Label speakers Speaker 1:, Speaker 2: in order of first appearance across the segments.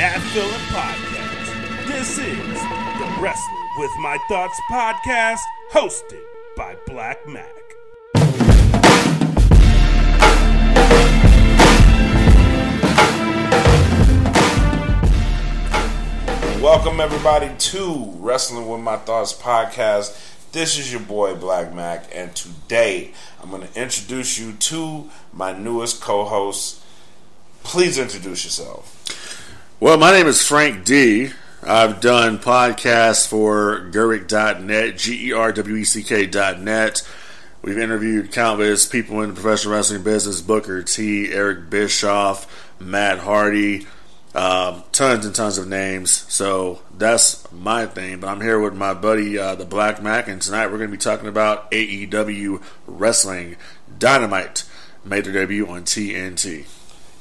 Speaker 1: that podcast. This is the Wrestling with My Thoughts podcast, hosted by Blak Makk.
Speaker 2: Welcome everybody to Wrestling with My Thoughts podcast. This is your boy Blak Makk, and today I'm going to introduce you to my newest co-host. Please introduce yourself.
Speaker 3: Well, my name is Frank Dee. I've done podcasts for Gerweck.net, G E R W E C K.net. We've interviewed countless people in the professional wrestling business Booker T, Eric Bischoff, Matt Hardy, um, tons and tons of names. So that's my thing. But I'm here with my buddy, uh, the Blak Makk, and tonight we're going to be talking about AEW Wrestling Dynamite. Made their debut on TNT.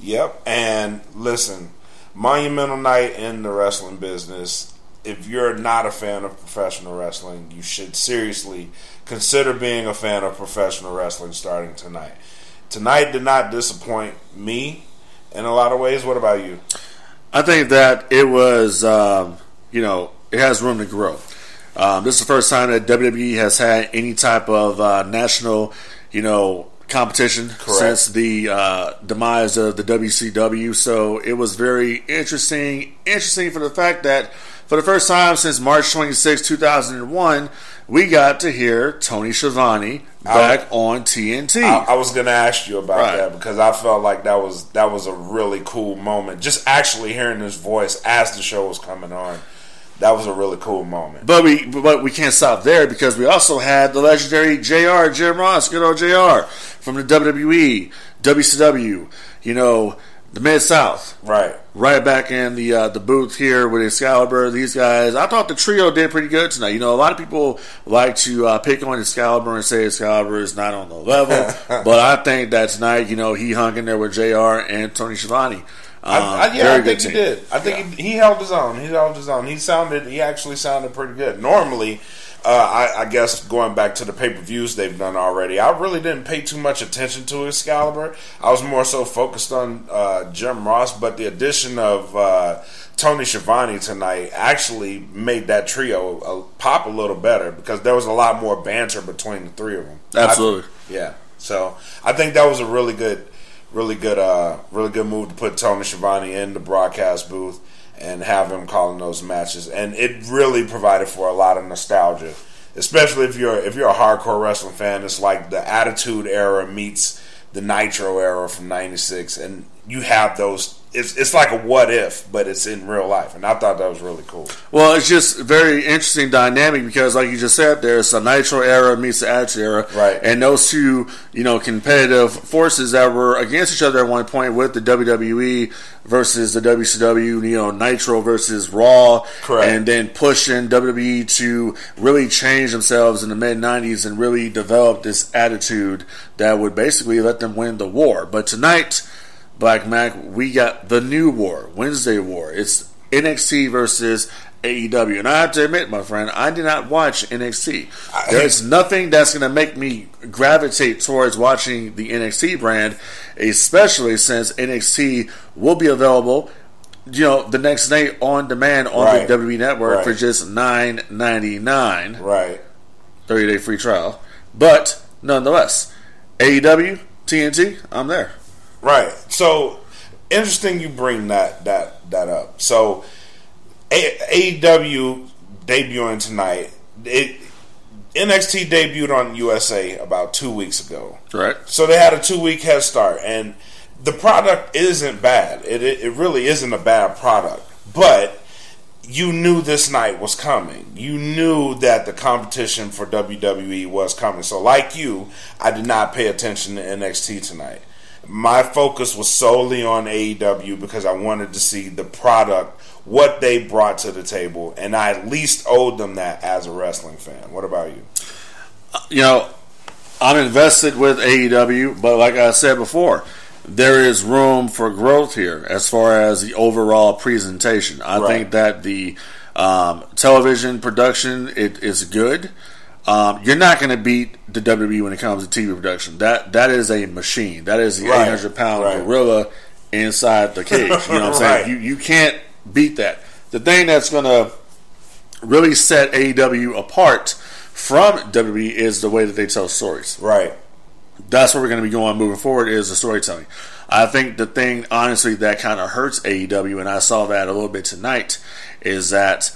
Speaker 2: Yep, and listen, monumental night in the wrestling business. If you're not a fan of professional wrestling, you should seriously consider being a fan of professional wrestling starting tonight. Tonight did not disappoint me in a lot of ways. What about you?
Speaker 3: I think that it was, um, you know, it has room to grow. Um, this is the first time that WWE has had any type of uh, national, you know, competition
Speaker 2: Correct.
Speaker 3: since the uh, demise of the WCW. So it was very interesting. Interesting for the fact that for the first time since March 26, 2001, we got to hear Tony Schiavone back on TNT.
Speaker 2: I, I was going to ask you about
Speaker 3: Right.
Speaker 2: that because I felt like that was that was a really cool moment. Just actually hearing his voice as the show was coming on, that was a really cool moment.
Speaker 3: But we but we can't stop there because we also had the legendary JR Jim Ross, good old JR from the WWE, WCW, you know, the Mid South.
Speaker 2: Right.
Speaker 3: Right back in the uh, the booth here with Excalibur. These guys, I thought the trio did pretty good tonight. You know, a lot of people like to uh, pick on Excalibur and say Excalibur is not on the level, but I think that tonight, you know, he hung in there with JR and Tony Schiavone. Um,
Speaker 2: I, I, yeah, I think he did. I think he, he held his own. He held his own. He sounded. He actually sounded pretty good. Normally, uh, I, I guess going back to the pay per views they've done already, I really didn't pay too much attention to Excalibur. I was more so focused on uh, Jim Ross, but the addition of uh, Tony Schiavone tonight actually made that trio uh, pop a little better because there was a lot more banter between the three of them.
Speaker 3: Absolutely.
Speaker 2: I- yeah. So I think that was a really good, really good, uh, really good move to put Tony Schiavone in the broadcast booth and have him calling those matches, and it really provided for a lot of nostalgia, especially if you're if you're a hardcore wrestling fan. It's like the Attitude Era meets the Nitro Era from '96, and you have those. It's it's like a what if, but it's in real life, and I thought that was really cool.
Speaker 3: Well, it's just very interesting dynamic because, like you just said, there's a Nitro era meets the Attitude era,
Speaker 2: Right.
Speaker 3: And those two, you know, competitive forces that were against each other at one point with the WWE versus the WCW, you know, Nitro versus Raw,
Speaker 2: Correct.
Speaker 3: and then pushing WWE to really change themselves in the mid '90s and really develop this attitude that would basically let them win the war. But tonight. Blak Makk, we got the new war, Wednesday war. It's NXT versus AEW. And I have to admit, my friend, I did not watch NXT. There's nothing that's going to make me gravitate towards watching the NXT brand, especially since NXT will be available, you know, the next day on demand on
Speaker 2: Right.
Speaker 3: the WWE network
Speaker 2: Right.
Speaker 3: for just nine ninety nine.
Speaker 2: Right.
Speaker 3: 30 day free trial. But nonetheless, AEW, TNT, I'm there.
Speaker 2: Right. So interesting you bring that that that up. So A- AEW debuting tonight. It NXT debuted on USA about two weeks ago.
Speaker 3: Right?
Speaker 2: So they had a two week head start, and the product isn't bad. It, it it really isn't a bad product, but you knew this night was coming. You knew that the competition for WWE was coming. So, like you, I did not pay attention to NXT tonight. My focus was solely on AEW because I wanted to see the product, what they brought to the table, and I at least owed them that as a wrestling fan. What about you?
Speaker 3: You know, I'm invested with AEW, but like I said before, there is room for growth here as far as the overall presentation. I
Speaker 2: Right.
Speaker 3: think that the um, television production it is good. Um, you're not going to beat the WWE when it comes to TV production. That that is a machine. That is the
Speaker 2: Right.
Speaker 3: 800 pound
Speaker 2: Right.
Speaker 3: gorilla inside the cage. You know what I'm saying?
Speaker 2: Right.
Speaker 3: You you can't beat that. The thing that's going to really set AEW apart from WWE is the way that they tell stories.
Speaker 2: Right.
Speaker 3: That's where we're going to be going moving forward is the storytelling. I think the thing, honestly, that kind of hurts AEW, and I saw that a little bit tonight, is that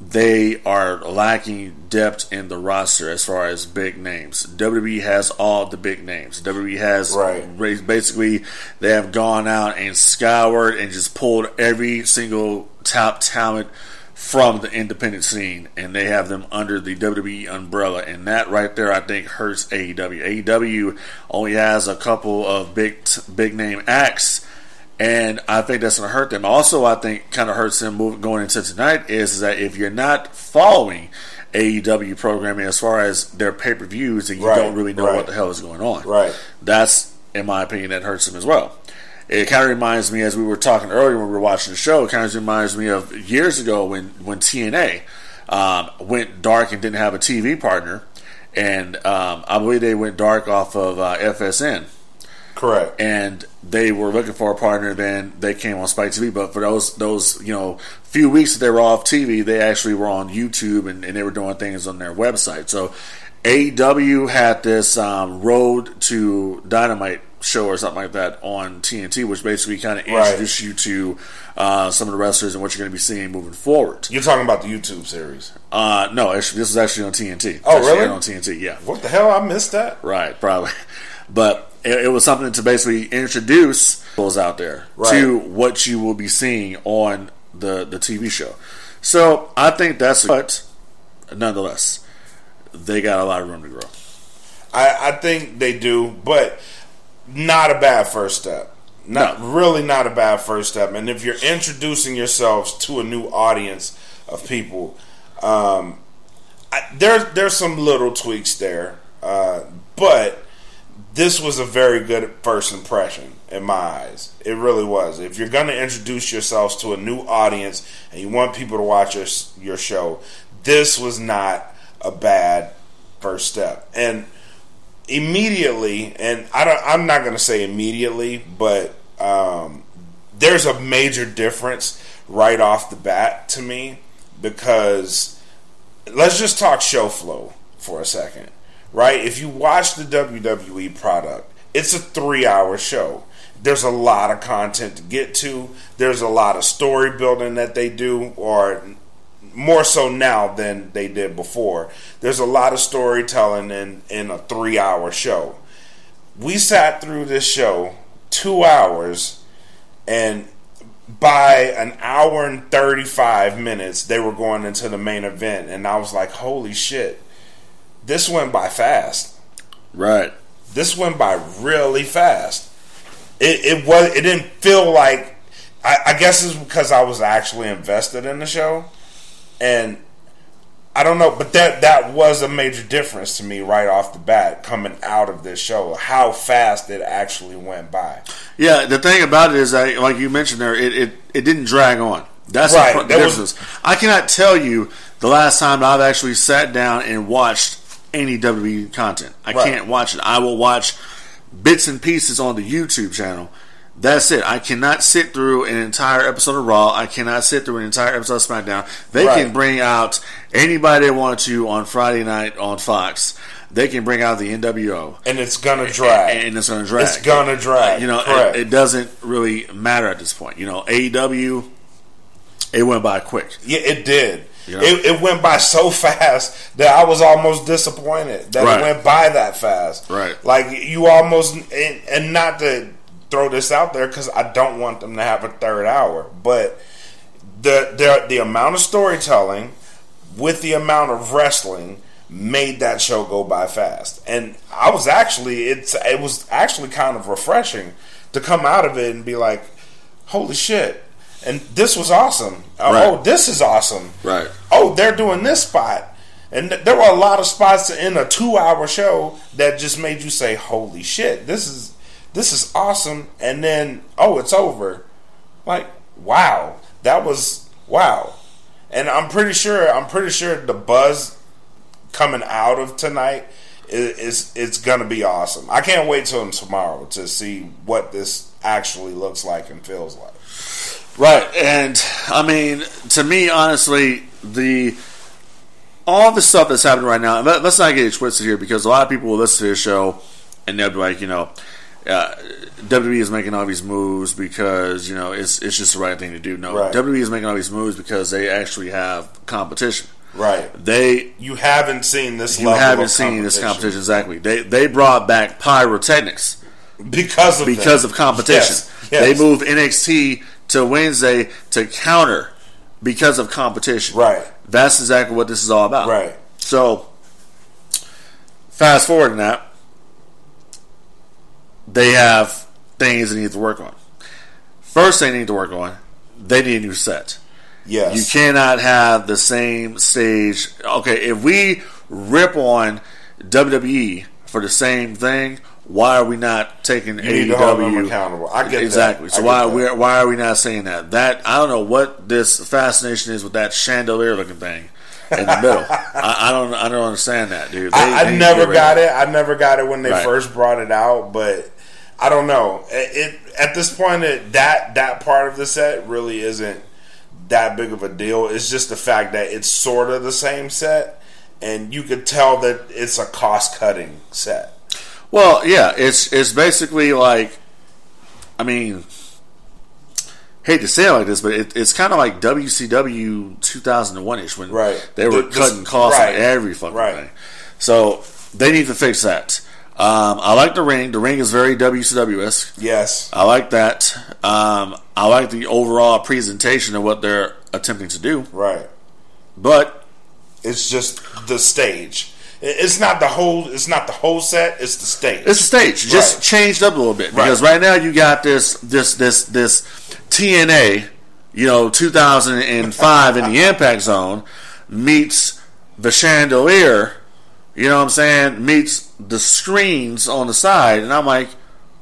Speaker 3: they are lacking depth in the roster as far as big names. WWE has all the big names. WWE has
Speaker 2: Right.
Speaker 3: basically they have gone out and scoured and just pulled every single top talent from the independent scene, and they have them under the WWE umbrella, and that right there, I think, hurts AEW. AEW only has a couple of big big name acts and I think that's going to hurt them. Also, I think kind of hurts them moving going into tonight is that if you're not following AEW programming as far as their pay per views, and you
Speaker 2: Right,
Speaker 3: don't really know
Speaker 2: right.
Speaker 3: what the hell is going on.
Speaker 2: Right.
Speaker 3: That's, in my opinion, that hurts them as well. It kind of reminds me, as we were talking earlier when we were watching the show, it kind of reminds me of years ago when when TNA um, went dark and didn't have a TV partner, and um, I believe they went dark off of uh, FSN
Speaker 2: Correct.
Speaker 3: and they were looking for a partner. Then they came on Spike TV, but for those those you know few weeks that they were off TV, they actually were on YouTube and, and they were doing things on their website. So AEW had this um, Road to Dynamite show or something like that on TNT, which basically kind of
Speaker 2: Right.
Speaker 3: introduced you to uh, some of the wrestlers and what you're going to be seeing moving forward.
Speaker 2: You're talking about the YouTube series.
Speaker 3: Uh, no, this is actually on TNT. It's
Speaker 2: Oh, really?
Speaker 3: On TNT, yeah.
Speaker 2: What the hell? I missed that.
Speaker 3: Right, probably. But it, it was something to basically introduce those out there
Speaker 2: Right.
Speaker 3: to what you will be seeing on the, the TV show. So I think that's but nonetheless, they got a lot of room to grow.
Speaker 2: I, I think they do, but not a bad first step. Not
Speaker 3: No.
Speaker 2: really not a bad first step. And if you're introducing yourselves to a new audience of people, um, I, there there's some little tweaks there, uh, but this was a very good first impression in my eyes. It really was. If you're going to introduce yourselves to a new audience and you want people to watch your your show, this was not a bad first step. And immediately, and I don't, I'm not going to say immediately, but um, there's a major difference right off the bat to me because let's just talk show flow for a second, right? If you watch the WWE product, it's a three hour show. There's a lot of content to get to. There's a lot of story building that they do, or more so now than they did before. There's a lot of storytelling in, in a three hour show. We sat through this show two hours, and by an hour and 35 minutes, they were going into the main event. And I was like, holy shit, this went by fast.
Speaker 3: Right.
Speaker 2: This went by really fast. It, it was. It didn't feel like. I, I guess it's because I was actually invested in the show, and I don't know, but that that was a major difference to me right off the bat coming out of this show. How fast it actually went by.
Speaker 3: Yeah, the thing about it is that, like you mentioned there, it, it, it didn't drag on. That's
Speaker 2: Right,
Speaker 3: the,
Speaker 2: that was-
Speaker 3: difference. I cannot tell you the last time I've actually sat down and watched any WWE content. I
Speaker 2: Right.
Speaker 3: can't watch it. I will watch bits and pieces on the YouTube channel. That's it. I cannot sit through an entire episode of Raw. I cannot sit through an entire episode of SmackDown. They
Speaker 2: Right.
Speaker 3: can bring out anybody they want to on Friday night on Fox. They can bring out the NWO.
Speaker 2: And it's gonna drag.
Speaker 3: And it's going to drag.
Speaker 2: It's gonna drag.
Speaker 3: You know, it, it doesn't really matter at this point. You know, AEW, it went by quick.
Speaker 2: Yeah, it did.
Speaker 3: Yeah.
Speaker 2: It, it went by so fast that I was almost disappointed that
Speaker 3: Right.
Speaker 2: it went by that fast.
Speaker 3: Right.
Speaker 2: Like you almost and, and not to throw this out there because I don't want them to have a third hour, but the the the amount of storytelling with the amount of wrestling made that show go by fast. And I was actually it's it was actually kind of refreshing to come out of it and be like, holy shit. And this was awesome. Uh,
Speaker 3: Right.
Speaker 2: Oh, this is awesome.
Speaker 3: Right.
Speaker 2: Oh, they're doing this spot. And th- there were a lot of spots in a two-hour show that just made you say, "Holy shit, this is this is awesome!" And then, oh, it's over. Like, wow, that was wow. And I'm pretty sure, I'm pretty sure the buzz coming out of tonight is, is it's gonna be awesome. I can't wait till tomorrow to see what this actually looks like and feels like.
Speaker 3: Right, and I mean, to me, honestly, the all the stuff that's happening right now. and Let, us not get it twisted here because a lot of people will listen to this show and they'll be like, you know, uh, WWE is making all these moves because you know it's it's just the right thing to do. No,
Speaker 2: Right.
Speaker 3: WWE is making all these moves because they actually have competition.
Speaker 2: Right.
Speaker 3: They
Speaker 2: You haven't seen this.
Speaker 3: you haven't seen this competition exactly. They they brought back pyrotechnics
Speaker 2: because of
Speaker 3: because
Speaker 2: that.
Speaker 3: of competition.
Speaker 2: Yes, yes.
Speaker 3: They moved NXT to Wednesday to counter because of competition.
Speaker 2: Right.
Speaker 3: That's exactly what this is all about.
Speaker 2: Right.
Speaker 3: So, fast forward in that, they have things they need to work on. First, they need to work on, they need a new set.
Speaker 2: Yes.
Speaker 3: You cannot have the same stage. Okay, if we rip on WWE for the same thing, why are we not taking
Speaker 2: You need to hold them
Speaker 3: AEW
Speaker 2: accountable. I get that.
Speaker 3: exactly?
Speaker 2: I
Speaker 3: So
Speaker 2: get
Speaker 3: why
Speaker 2: that.
Speaker 3: we why are we not saying that? That I don't know what this fascination is with that chandelier looking thing in the middle. I, I don't I don't understand that, dude. They-
Speaker 2: I, I never got it. I never got it when they
Speaker 3: Right.
Speaker 2: first brought it out, but I don't know. It, it at this point it, that that part of the set really isn't that big of a deal. It's just the fact that it's sort of the same set, and you could tell that it's a cost cutting set.
Speaker 3: Well, yeah, it's it's basically like, I mean, hate to say it like this, but it, it's kind of like WCW 2001 ish when
Speaker 2: Right.
Speaker 3: they were
Speaker 2: The-
Speaker 3: cutting costs
Speaker 2: right.
Speaker 3: on every fucking
Speaker 2: Right.
Speaker 3: thing. So they need to fix that. Um, I like the ring. The ring is very WCW esque.
Speaker 2: Yes,
Speaker 3: I like that. Um, I like the overall presentation of what they're attempting to do.
Speaker 2: right.
Speaker 3: But
Speaker 2: It's just the stage. It- It's not the whole. It's not the whole set. It's the stage.
Speaker 3: It's the stage, just
Speaker 2: Right.
Speaker 3: changed up a little bit because right now you got this this this this TNA, you know, 2005 in the Impact Zone meets the chandelier, you know what I'm saying, meets the screens on the side, and I'm like,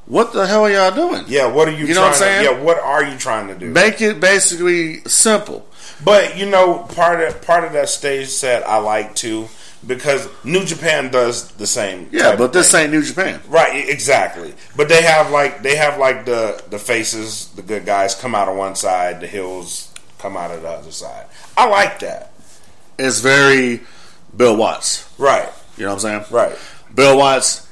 Speaker 3: what the hell are y'all doing?
Speaker 2: yeah. What are you?
Speaker 3: You know what I'm saying?
Speaker 2: To, yeah. What are you trying to do?
Speaker 3: Make it basically simple.
Speaker 2: But you know, part of part of that stage set I like too because New Japan does the same.
Speaker 3: Yeah, but this ain't New Japan.
Speaker 2: right. Exactly. But they have like they have like the the faces, the good guys come out of one side, the hills come out of the other side. I like that.
Speaker 3: It's very Bill Watts.
Speaker 2: Right.
Speaker 3: You know what I'm saying?
Speaker 2: Right.
Speaker 3: Bill Watts,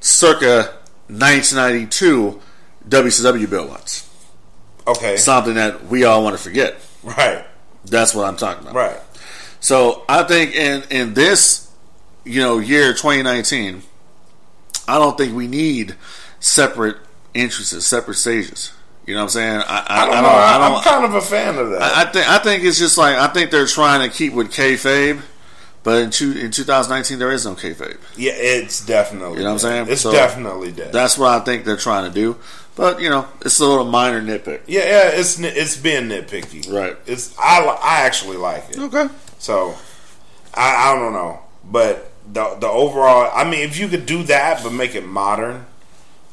Speaker 3: circa 1992, WCW Bill Watts.
Speaker 2: Okay.
Speaker 3: Something that we all want to forget.
Speaker 2: right.
Speaker 3: That's what I'm talking about.
Speaker 2: Right.
Speaker 3: So I think in in this, you know, year 2019, I don't think we need separate entrances, separate stages. You know what I'm saying? I, I,
Speaker 2: I don't, know. I,
Speaker 3: don't,
Speaker 2: am kind of a fan of that.
Speaker 3: I, I think I think it's just like I think they're trying to keep with kayfabe, but in two, in 2019 there is no kayfabe.
Speaker 2: yeah, it's definitely.
Speaker 3: You know what I'm saying?
Speaker 2: It's
Speaker 3: So,
Speaker 2: definitely dead.
Speaker 3: That's what I think they're trying to do. But you know, it's a little minor nitpick.
Speaker 2: yeah, yeah. It's it's being nitpicky.
Speaker 3: Right.
Speaker 2: It's I I actually like it.
Speaker 3: Okay.
Speaker 2: So I, I don't know, but the the overall, I mean, if you could do that but make it modern,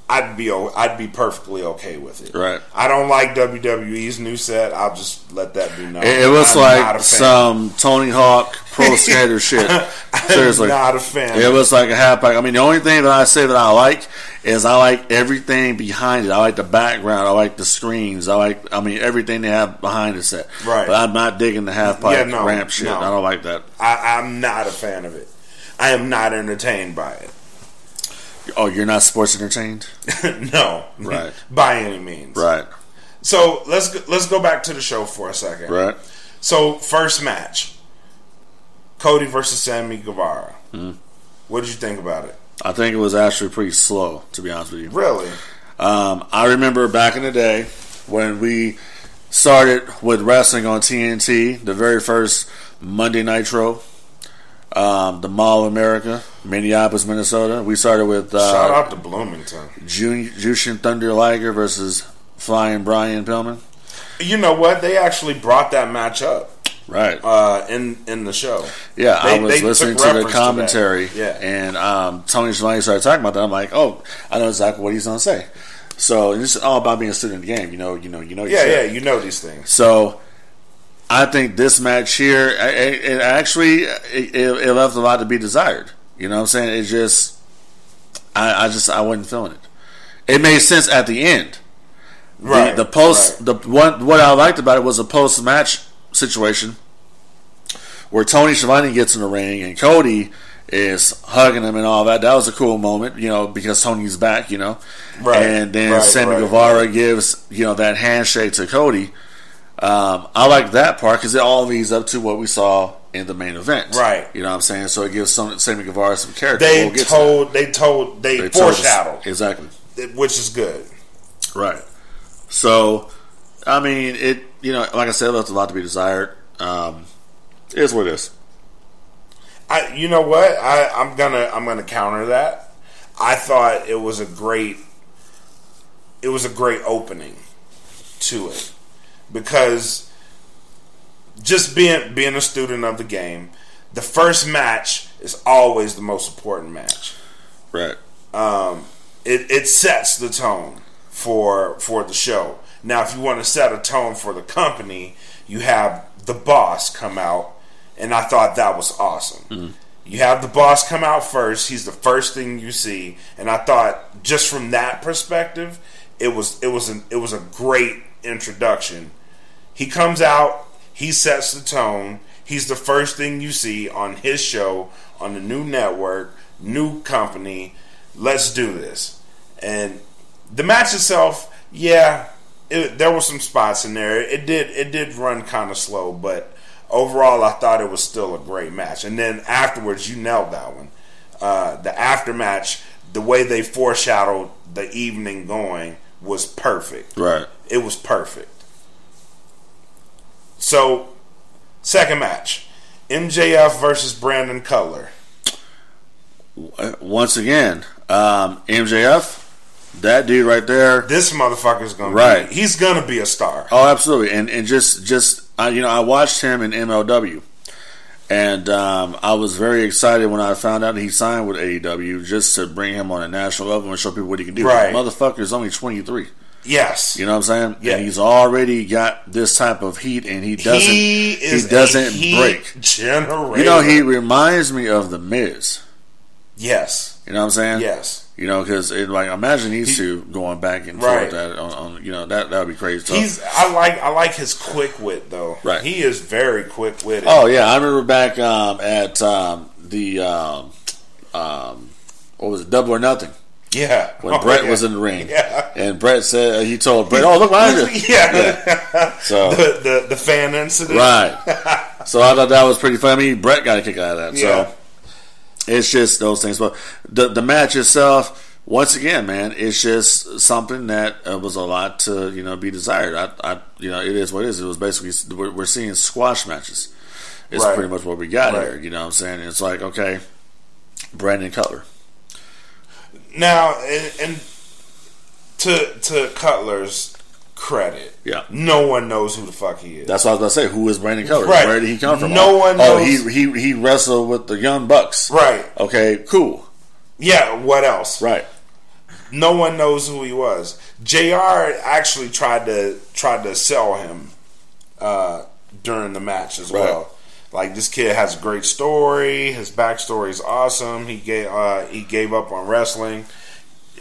Speaker 2: I'd be I'd be perfectly okay with it.
Speaker 3: Right.
Speaker 2: I don't like WWE's new set. I'll just let that be known.
Speaker 3: It, it was
Speaker 2: I'm
Speaker 3: like some Tony Hawk pro skater shit. Seriously.
Speaker 2: I'm not a fan.
Speaker 3: It was like a half pack. I mean, the only thing that I say that I like is I like everything behind it. I like the background. I like the screens. I like, I mean, everything they have behind the set.
Speaker 2: Right.
Speaker 3: But I'm not digging the half pipe
Speaker 2: Yeah, no,
Speaker 3: ramp shit.
Speaker 2: no.
Speaker 3: I don't like that.
Speaker 2: I, I'm not a fan of it. I am not entertained by it.
Speaker 3: Oh, you're not sports entertained?
Speaker 2: no,
Speaker 3: Right.
Speaker 2: by any means.
Speaker 3: Right.
Speaker 2: So let's let's go back to the show for a second.
Speaker 3: Right.
Speaker 2: So first match, Cody versus Sammy Guevara.
Speaker 3: Hmm.
Speaker 2: What did you think about it?
Speaker 3: I think it was actually pretty slow, to be honest with you.
Speaker 2: Really?
Speaker 3: Um, I remember back in the day when we started with wrestling on TNT, the very first Monday Nitro, um, the Mall of America, Minneapolis, Minnesota. We started with uh,
Speaker 2: Shout out to Bloomington.
Speaker 3: Ju- Jushin Thunder Liger versus Flying Brian Pillman.
Speaker 2: You know what? They actually brought that match up
Speaker 3: Right.
Speaker 2: uh, in in the show.
Speaker 3: Yeah, I was listening to the
Speaker 2: to
Speaker 3: commentary,
Speaker 2: Yeah.
Speaker 3: and um, Tony Schiavone started talking about that. I'm like, oh, I know exactly what he's going to say. So it's all about being a student of the game. You know, you know, you know.
Speaker 2: Yeah,
Speaker 3: shit.
Speaker 2: yeah, you know these things.
Speaker 3: So I think this match here, it, it actually it, it left a lot to be desired. You know what I'm saying? It just, I, I just, I wasn't feeling it. It made sense at the end.
Speaker 2: Right,
Speaker 3: The, the post
Speaker 2: right.
Speaker 3: the one what I liked about it was a post match situation where Tony Schiavone gets in the ring and Cody is hugging him and all that. That was a cool moment, you know, because Tony's back, you know.
Speaker 2: Right,
Speaker 3: And then
Speaker 2: right,
Speaker 3: Sammy
Speaker 2: right,
Speaker 3: Guevara gives, you know, that handshake to Cody. Um, I like that part because it all leads up to what we saw in the main event.
Speaker 2: Right.
Speaker 3: You know what I'm saying? So it gives some, Sammy Guevara some character.
Speaker 2: They
Speaker 3: We'll get to
Speaker 2: told, they told, they.
Speaker 3: They told us-
Speaker 2: foreshadowed,
Speaker 3: Exactly.
Speaker 2: which is good.
Speaker 3: Right. So, I mean, it. You know, like I said, left a lot to be desired. Um, it is what it is.
Speaker 2: I, you know what? I, I'm gonna, I'm gonna counter that. I thought it was a great, it was a great opening to it because just being being a student of the game, the first match is always the most important match.
Speaker 3: Right.
Speaker 2: um, it, it sets the tone for for the show. Now, if you want to set a tone for the company, you have the boss come out, and I thought that was awesome. You have the boss come out first; he's the first thing you see, and I thought just from that perspective, it was it was an, it was a great introduction. He comes out, he sets the tone. He's the first thing you see on his show on the new network, new company. Let's do this. And the match itself, yeah, it, there were some spots in there. It did it did run kind of slow, but overall, I thought it was still a great match. And then afterwards, you nailed that one. Uh, the aftermatch, the way they foreshadowed the evening going was perfect.
Speaker 3: Right.
Speaker 2: It was perfect. So, second match MJF versus Brandon Cutler.
Speaker 3: Once again, um, MJF, that dude right there.
Speaker 2: This motherfucker's gonna
Speaker 3: Right.
Speaker 2: be, he's gonna be a star.
Speaker 3: Oh, absolutely. And and just just uh, you know, I watched him in MLW, and um, I was very excited when I found out he signed with AEW just to bring him on a national level and show people what he can do.
Speaker 2: Right.
Speaker 3: Motherfucker is only twenty three.
Speaker 2: Yes.
Speaker 3: You know what I'm saying?
Speaker 2: Yeah.
Speaker 3: And he's already got this type of heat, and he doesn't.
Speaker 2: he is
Speaker 3: doesn't break.
Speaker 2: Generator.
Speaker 3: You know, he reminds me of the Miz.
Speaker 2: Yes.
Speaker 3: You know what I'm saying?
Speaker 2: Yes.
Speaker 3: You know, because like imagine these
Speaker 2: He-
Speaker 3: two going back and
Speaker 2: Right.
Speaker 3: forth. That on, on, you know that that would be crazy. So-
Speaker 2: He's I like I like his quick wit though.
Speaker 3: Right.
Speaker 2: He is very quick witted.
Speaker 3: Oh yeah, I remember back um, at um, the um, um, what was it, Double or Nothing
Speaker 2: yeah.
Speaker 3: when
Speaker 2: Oh,
Speaker 3: Bret
Speaker 2: yeah.
Speaker 3: was in the ring,
Speaker 2: Yeah.
Speaker 3: and Bret said uh, he told Bret, "Oh look behind you."
Speaker 2: yeah.
Speaker 3: So
Speaker 2: the, the the fan incident.
Speaker 3: right, so I thought that was pretty funny. I mean, Bret got a kick out of that.
Speaker 2: Yeah.
Speaker 3: So it's just those things. But the the match itself. Once again, man, it's just something that uh, was a lot to you know be desired. I, I, you know, it is what it is. It was basically we're, we're seeing squash matches. It's
Speaker 2: Right.
Speaker 3: pretty much what we got
Speaker 2: Right.
Speaker 3: here. You know what I'm saying? It's like okay, Brandon Cutler.
Speaker 2: Now, and, and to to Cutler's credit,
Speaker 3: Yeah.
Speaker 2: no one knows who the fuck he is.
Speaker 3: That's what I was about to say. Who is Brandon Cutler?
Speaker 2: Right.
Speaker 3: Where did he come from?
Speaker 2: No
Speaker 3: oh,
Speaker 2: one
Speaker 3: Oh,
Speaker 2: knows.
Speaker 3: he he he wrestled with the Young Bucks.
Speaker 2: right.
Speaker 3: Okay, cool.
Speaker 2: Yeah. What else?
Speaker 3: Right.
Speaker 2: No one knows who he was. JR actually tried to tried to sell him uh, during the match as
Speaker 3: Right.
Speaker 2: well. Like this kid has a great story. His backstory is awesome. He gave uh, he gave up on wrestling,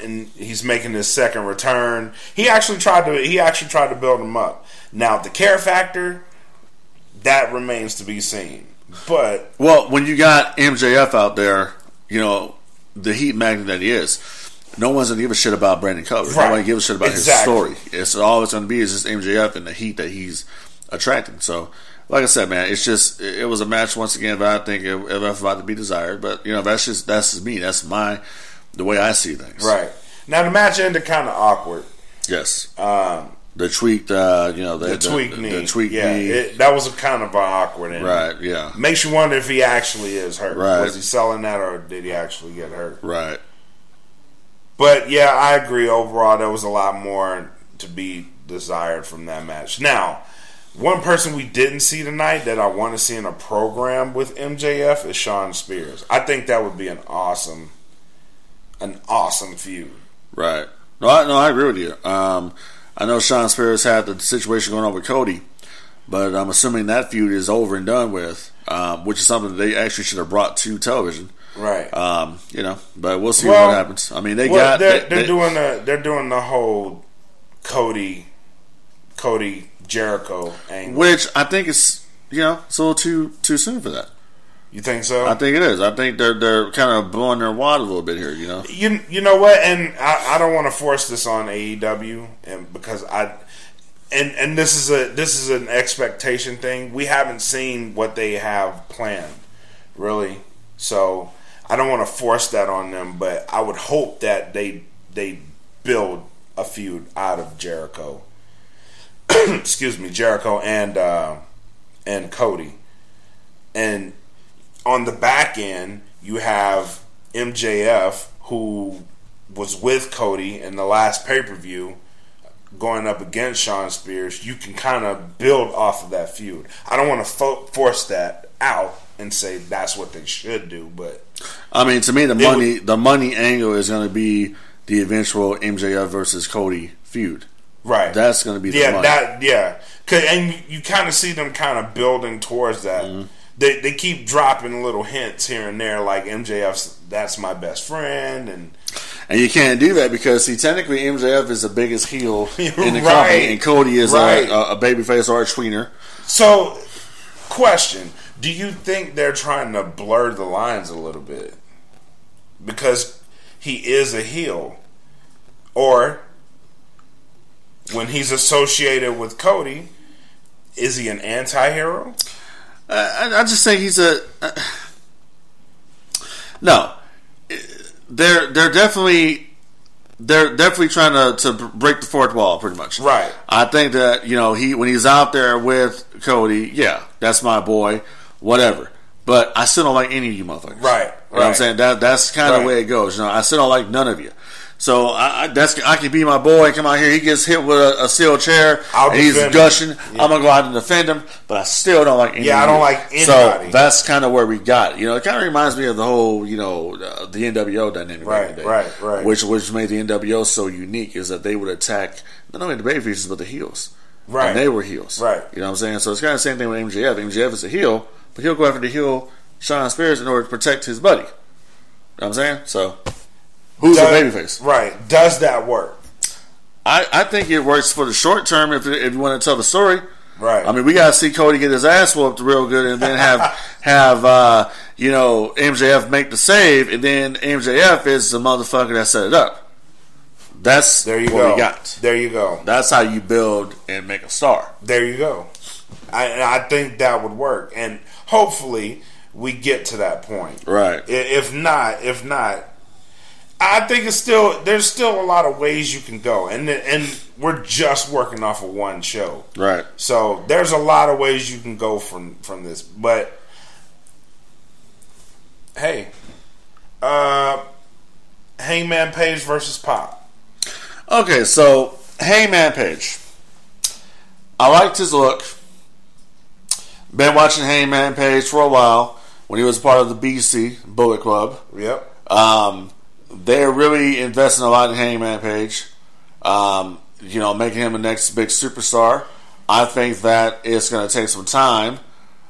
Speaker 2: and he's making his second return. He actually tried to he actually tried to build him up. Now the care factor that remains to be seen. But
Speaker 3: Well, when you got MJF out there, you know the heat magnet that he is. No one's gonna give a shit about Brandon Cutler.
Speaker 2: Right.
Speaker 3: Nobody gives a shit about
Speaker 2: Exactly.
Speaker 3: his story. It's all it's gonna be is just MJF and the heat that he's attracting. So, like I said, man, it's just it was a match once again, but I think it, it left a lot to be desired. But you know, that's just that's me. That's my the way I see things.
Speaker 2: right now the match ended kind of awkward.
Speaker 3: Yes.
Speaker 2: Um,
Speaker 3: The tweaked, uh, you know, the,
Speaker 2: the tweak knee.
Speaker 3: the tweaked
Speaker 2: yeah,
Speaker 3: knee.
Speaker 2: It, that was a kind of an awkward ending.
Speaker 3: right. Yeah.
Speaker 2: Makes you wonder if he actually is hurt.
Speaker 3: Right.
Speaker 2: Was he selling that or did he actually get hurt?
Speaker 3: Right.
Speaker 2: But yeah, I agree. Overall, there was a lot more to be desired from that match. Now, one person we didn't see tonight that I want to see in a program with MJF is Shawn Spears. I think that would be an awesome, an awesome feud.
Speaker 3: Right. No, I, no, I agree with you. Um, I know Shawn Spears had the situation going on with Cody, but I'm assuming that feud is over and done with, um, which is something that they actually should have brought to television.
Speaker 2: Right.
Speaker 3: Um, you know, but we'll see
Speaker 2: Well-
Speaker 3: what happens. I mean, they
Speaker 2: well,
Speaker 3: got
Speaker 2: they're,
Speaker 3: they-
Speaker 2: they're
Speaker 3: they-
Speaker 2: doing the they're doing the whole Cody Cody Jericho angle.
Speaker 3: which I think is you know it's a little too too soon for that.
Speaker 2: You think so?
Speaker 3: I think it is. I think they're they're kind of blowing their wad a little bit here. You know.
Speaker 2: you you know what? And I, I don't want to force this on AEW, and because I and and this is a this is an expectation thing. We haven't seen what they have planned, really. So I don't want to force that on them, but I would hope that they they build a feud out of Jericho. Excuse me, Jericho and uh, and Cody, and on the back end you have MJF who was with Cody in the last pay per view going up against Shawn Spears, you can kind of build off of that feud. I don't want to fo- force that out and say that's what they should do, but
Speaker 3: I mean, to me, the money the money angle is going to be the eventual MJF versus Cody feud.
Speaker 2: Right,
Speaker 3: That's going to be the
Speaker 2: yeah,
Speaker 3: money.
Speaker 2: that yeah, 'Cause- and you, you kind of see them kind of building towards that.
Speaker 3: Mm-hmm.
Speaker 2: They they keep dropping little hints here and there, like MJF's that's my best friend, and
Speaker 3: And you can't do that because, see, technically MJF is the biggest heel in the
Speaker 2: Right.
Speaker 3: company, and Cody is
Speaker 2: Right.
Speaker 3: a, a, a babyface or a tweener.
Speaker 2: So, question: Do you think they're trying to blur the lines a little bit because he is a heel, or when he's associated with Cody, is he an anti-hero?
Speaker 3: I, I just think he's a uh, no. They're they're definitely they're definitely trying to, to break the fourth wall, pretty much.
Speaker 2: Right.
Speaker 3: I think that you know he when he's out there with Cody, yeah, that's my boy, whatever. But I still don't like any of you motherfuckers.
Speaker 2: Right,
Speaker 3: You know what I'm saying that that's kind of
Speaker 2: Right.
Speaker 3: the way it goes. You know, I still don't like none of you. So I, I, that's I can be my boy. and Come out here. He gets hit with a, a steel chair.
Speaker 2: I'll
Speaker 3: and he's gushing. I'm gonna go out and defend him. But I still don't like any.
Speaker 2: Yeah, I don't like
Speaker 3: So that's kind of where we got. You know, it kind of reminds me of the whole, you know, uh, the NWO dynamic. back
Speaker 2: Right,
Speaker 3: day,
Speaker 2: right, right.
Speaker 3: Which which made the NWO so unique is that they would attack not only the babyfaces but the heels.
Speaker 2: Right.
Speaker 3: And they were heels.
Speaker 2: Right.
Speaker 3: You know what I'm saying? So it's kind of the same thing with MJF. MJF is a heel, but he'll go after the heel Shawn Spears in order to protect his buddy. You know what I'm saying? So who's
Speaker 2: Does-
Speaker 3: a babyface?
Speaker 2: Right? Does that work?
Speaker 3: I, I think it works for the short term if, if you want to tell the story.
Speaker 2: Right.
Speaker 3: I mean, we got to see Cody get his ass whooped real good, and then have have uh, you know MJF make the save, and then MJF is the motherfucker that set it up. That's
Speaker 2: there you
Speaker 3: what
Speaker 2: go.
Speaker 3: we got.
Speaker 2: There you go.
Speaker 3: That's how you build and make a star.
Speaker 2: There you go. I, I think that would work, and hopefully we get to that point.
Speaker 3: Right.
Speaker 2: If not, if not, I think it's still there's still a lot of ways you can go, and and we're just working off of one show,
Speaker 3: Right.
Speaker 2: so there's a lot of ways you can go from from this. But hey, uh, Hangman Page versus Pac.
Speaker 3: Okay, so Hangman Page. I liked his look. Been watching Hangman Page for a while when he was part of the BC Bullet Club.
Speaker 2: Yep.
Speaker 3: Um, they're really investing a lot in Hangman Page. Um, you know, making him the next big superstar. I think that it's going to take some time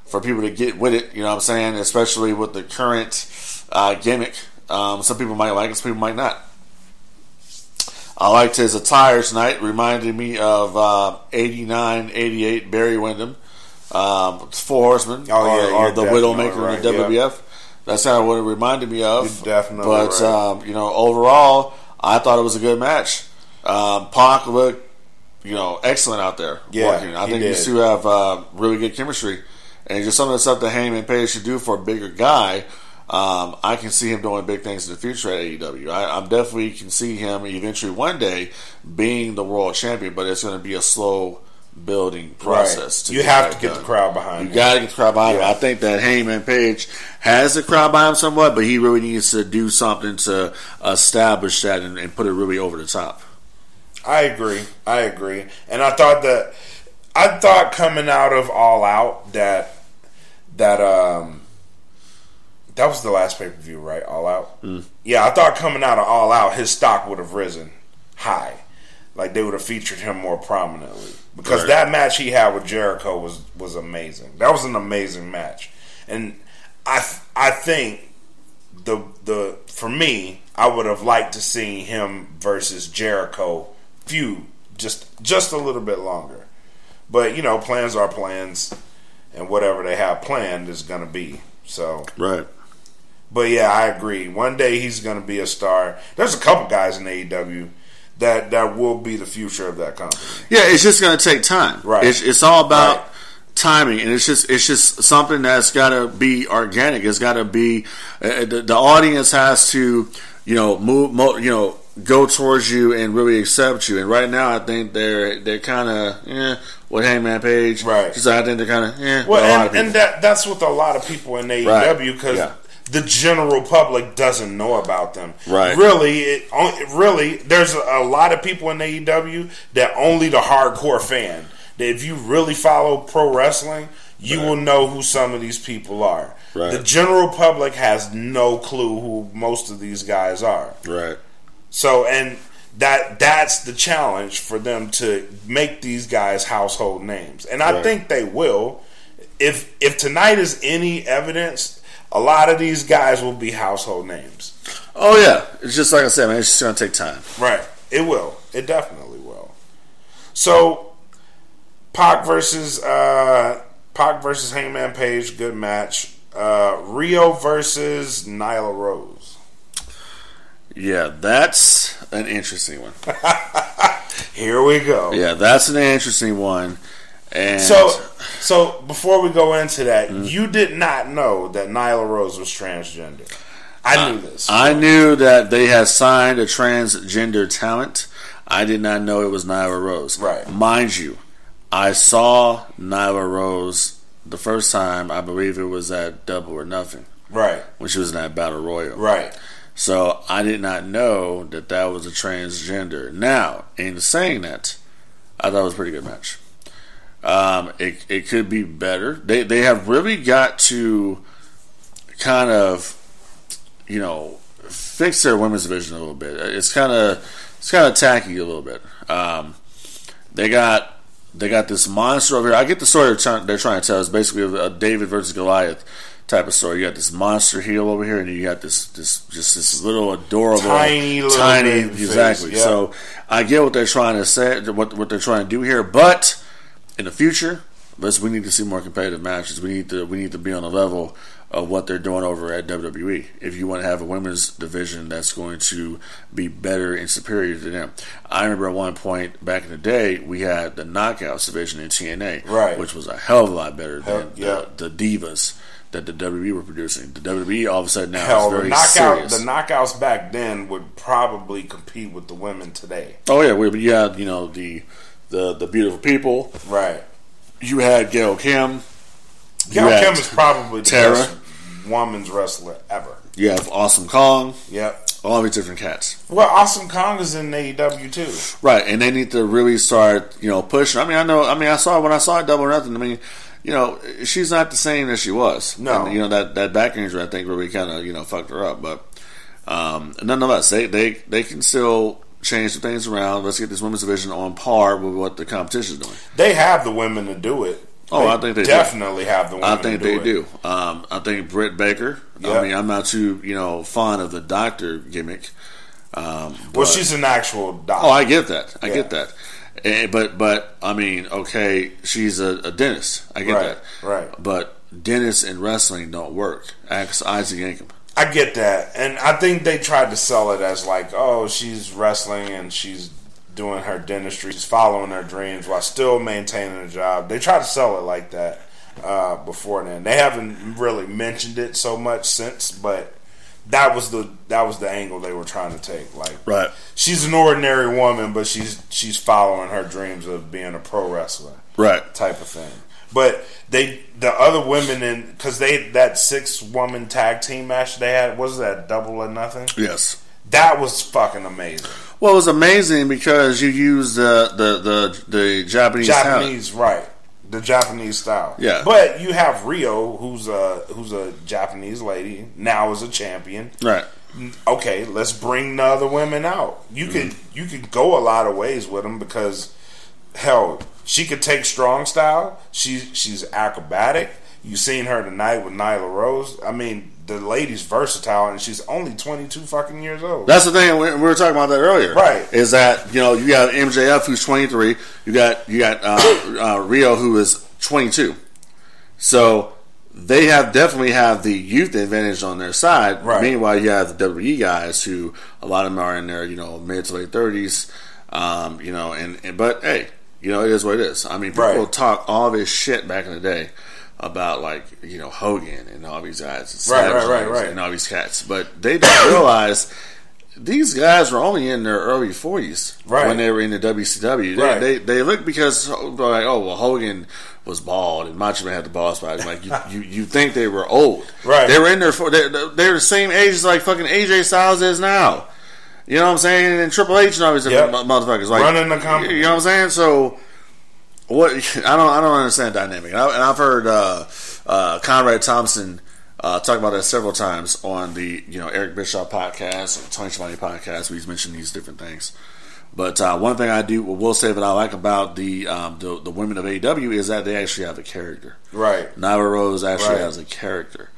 Speaker 3: for people to get with it. You know what I'm saying? Especially with the current uh, gimmick. Um, some people might like it, some people might not. I liked his attire tonight. Reminded me of uh, 89, 88 Barry Windham. Um, Four Horsemen
Speaker 2: Oh,
Speaker 3: or,
Speaker 2: yeah,
Speaker 3: or
Speaker 2: you're
Speaker 3: the Widowmaker in the
Speaker 2: right, yeah.
Speaker 3: That's kind of what it reminded me of.
Speaker 2: You're definitely
Speaker 3: but
Speaker 2: right.
Speaker 3: um, you know, overall, I thought it was a good match. Um, Pac looked, you know, excellent out there.
Speaker 2: Yeah,
Speaker 3: working. I think
Speaker 2: did.
Speaker 3: these two have uh, really good chemistry, and just some of the stuff that Hangman Page should do for a bigger guy. Um, I can see him doing big things in the future at AEW. I, I'm definitely can see him eventually one day being the world champion, but it's going to be a slow building process.
Speaker 2: Right. You have to get
Speaker 3: done.
Speaker 2: the crowd behind
Speaker 3: You
Speaker 2: you.
Speaker 3: got to get the crowd behind.
Speaker 2: Yeah.
Speaker 3: I think that Hangman Page has the crowd behind him somewhat, but he really needs to do something to establish that and, and put it really over the top.
Speaker 2: I agree. I agree. And I thought that I thought coming out of All Out that that um that was the last pay per view, right? All Out. Yeah, I thought coming out of All Out, his stock would have risen high, like they would have featured him more prominently because
Speaker 3: Right.
Speaker 2: that match he had with Jericho was was amazing. That was an amazing match, and I I think the the for me, I would have liked to see him versus Jericho feud just just a little bit longer. But you know, plans are plans, and whatever they have planned is going to be. So
Speaker 3: Right.
Speaker 2: but yeah, I agree. One day he's going to be a star. There's a couple guys in AEW that that will be the future of that company.
Speaker 3: Yeah, it's just going to take time.
Speaker 2: Right.
Speaker 3: It's, it's all about
Speaker 2: Right.
Speaker 3: timing, and it's just it's just something that's got to be organic. It's got to be uh, the, the audience has to you know move mo, you know go towards you and really accept you. And right now, I think they're they're kind of yeah with Hangman Page.
Speaker 2: Right.
Speaker 3: Just I think they're kind of yeah.
Speaker 2: Well,
Speaker 3: with a lot
Speaker 2: and, and that that's with a lot of people in AEW because
Speaker 3: Yeah.
Speaker 2: The general public doesn't know about them.
Speaker 3: Right.
Speaker 2: Really, it, really, there's a, lot of people in AEW that only the hardcore fan. That if you really follow pro wrestling, you will know who some of these people are.
Speaker 3: Right.
Speaker 2: The general public has no clue who most of these guys are.
Speaker 3: right.
Speaker 2: So and that that's the challenge for them to make these guys household names. And I
Speaker 3: Right.
Speaker 2: think they will. If if tonight is any evidence, a lot of these guys will be household names.
Speaker 3: Oh yeah, it's just like I said, man. It's just going to take time.
Speaker 2: Right. It will. It definitely will. So Pac versus uh Pac versus Hangman Page, good match. Uh Riho versus Nyla Rose.
Speaker 3: Yeah, that's an interesting one.
Speaker 2: Here we go.
Speaker 3: Yeah, that's an interesting one. And
Speaker 2: So, so before we go into that, you did not know that Nyla Rose was transgender. I knew this.
Speaker 3: I knew that they had signed a transgender talent. I did not know it was Nyla Rose.
Speaker 2: Right.
Speaker 3: Mind you, I saw Nyla Rose the first time. I believe it was at Double or Nothing
Speaker 2: right,
Speaker 3: when she was in that Battle Royal.
Speaker 2: right,
Speaker 3: So I did not know that that was a transgender. Now, in saying that, I thought it was a pretty good match. Um, it it could be better. They they have really got to kind of you know fix their women's division a little bit. It's kind of it's kind of tacky a little bit. Um, they got they got this monster over here. I get the story they're trying, they're trying to tell. It's basically a, David versus Goliath type of story. You got this monster heel over here, and you got this this just this little adorable,
Speaker 2: Tiny little
Speaker 3: tiny exactly.
Speaker 2: yeah.
Speaker 3: So I get what they're trying to say, what what they're trying to do here, but in the future, let's we need to see more competitive matches. We need to we need to be on the level of what they're doing over at WWE. If you want to have a women's division that's going to be better and superior to them, I remember at one point back in the day we had the Knockouts division in TNA,
Speaker 2: Right.
Speaker 3: which was a hell of a lot better
Speaker 2: Hell,
Speaker 3: than
Speaker 2: yeah.
Speaker 3: the, the divas that the WWE were producing. The WWE all of a sudden now
Speaker 2: Hell,
Speaker 3: is
Speaker 2: the
Speaker 3: very
Speaker 2: knockout,
Speaker 3: serious.
Speaker 2: the knockouts back then would probably compete with the women today.
Speaker 3: oh yeah, we, you had you know the the the beautiful people.
Speaker 2: Right.
Speaker 3: You had Gail Kim.
Speaker 2: Gail Kim is probably the best woman's wrestler ever.
Speaker 3: You have Awesome Kong.
Speaker 2: Yep.
Speaker 3: All these different cats.
Speaker 2: Well, Awesome Kong is in AEW too.
Speaker 3: Right, and they need to really start, you know, pushing. I mean, I know. I mean, I saw when I saw Double Nothing. I mean, you know, she's not the same as she was.
Speaker 2: No.
Speaker 3: And, you know that that back injury, I think, really kind of you know fucked her up. But um, nonetheless, they they they can still change the things around. Let's get this women's division on par with what the competition is doing.
Speaker 2: They have the women to do it.
Speaker 3: Oh, I think they do.
Speaker 2: definitely have the women.
Speaker 3: I think
Speaker 2: do
Speaker 3: they
Speaker 2: it.
Speaker 3: do. Um, I think Britt Baker.
Speaker 2: Yeah.
Speaker 3: I mean, I'm not too you know fond of the doctor gimmick. Um,
Speaker 2: Well,
Speaker 3: but-
Speaker 2: she's an actual doctor.
Speaker 3: Oh, I get that. I
Speaker 2: Yeah.
Speaker 3: get that. Eh, but but I mean, okay, she's a, a dentist. I get
Speaker 2: Right,
Speaker 3: that.
Speaker 2: right.
Speaker 3: But dentists and wrestling don't work. Ask Isaac Yankem.
Speaker 2: I get that, and I think they tried to sell it as like, oh, she's wrestling and she's doing her dentistry, she's following her dreams while still maintaining a job. They tried to sell it like that uh, before then. They haven't really mentioned it so much since, but that was the that was the angle they were trying to take. Like,
Speaker 3: Right.
Speaker 2: she's an ordinary woman, but she's she's following her dreams of being a pro wrestler
Speaker 3: Right.
Speaker 2: type of thing. But they, the other women in, because they that six woman tag team match they had was that double or nothing.
Speaker 3: Yes.
Speaker 2: That was fucking amazing.
Speaker 3: Well, it was amazing because you used the the the, the Japanese talent.
Speaker 2: Japanese, right? The Japanese style.
Speaker 3: Yeah.
Speaker 2: But you have Riho, who's a who's a Japanese lady now is a champion.
Speaker 3: Right.
Speaker 2: Okay, let's bring the other women out. You
Speaker 3: Mm-hmm.
Speaker 2: could you can go a lot of ways with them because hell, she could take strong style. She she's acrobatic. You seen her tonight with Nyla Rose. I mean, the lady's versatile, and she's only twenty two fucking years old.
Speaker 3: That's the thing. We we were talking about that earlier,
Speaker 2: Right.
Speaker 3: Is that you know you got MJF who's 23, you got you got uh, uh, Riho who is 22, so they have definitely have the youth advantage on their side.
Speaker 2: Right.
Speaker 3: Meanwhile, you have the WWE guys who a lot of them are in their you know mid to late 30s, um, you know, and, and but hey, you know it is what it is. I mean, people
Speaker 2: Right.
Speaker 3: talk all this shit back in the day. About like you know Hogan and all these guys, and
Speaker 2: Right, right, right, right.
Speaker 3: and all these cats, but they don't realize these guys were only in their early forties
Speaker 2: Right.
Speaker 3: when they were in the WCW. They,
Speaker 2: Right.
Speaker 3: they they look because like oh well Hogan was bald and Macho Man had the bald spot. Like you, you, you think they were old,
Speaker 2: Right.
Speaker 3: They were in their for they they're the same age as like fucking AJ Styles is now. You know what I'm saying? And Triple H and all these different
Speaker 2: Yep.
Speaker 3: motherfuckers like
Speaker 2: Running the company.
Speaker 3: You know what I'm saying? So what? I don't I don't understand dynamic. And, I, and I've heard uh, uh, Conrad Thompson uh, talk about that several times on the you know Eric Bischoff podcast Tony Schiavone podcast. Where he's mentioned these different things. But uh, one thing I do will say that I like about the um, the, the women of AEW is that they actually have a character.
Speaker 2: right.
Speaker 3: Nyla Rose actually
Speaker 2: Right.
Speaker 3: has a character.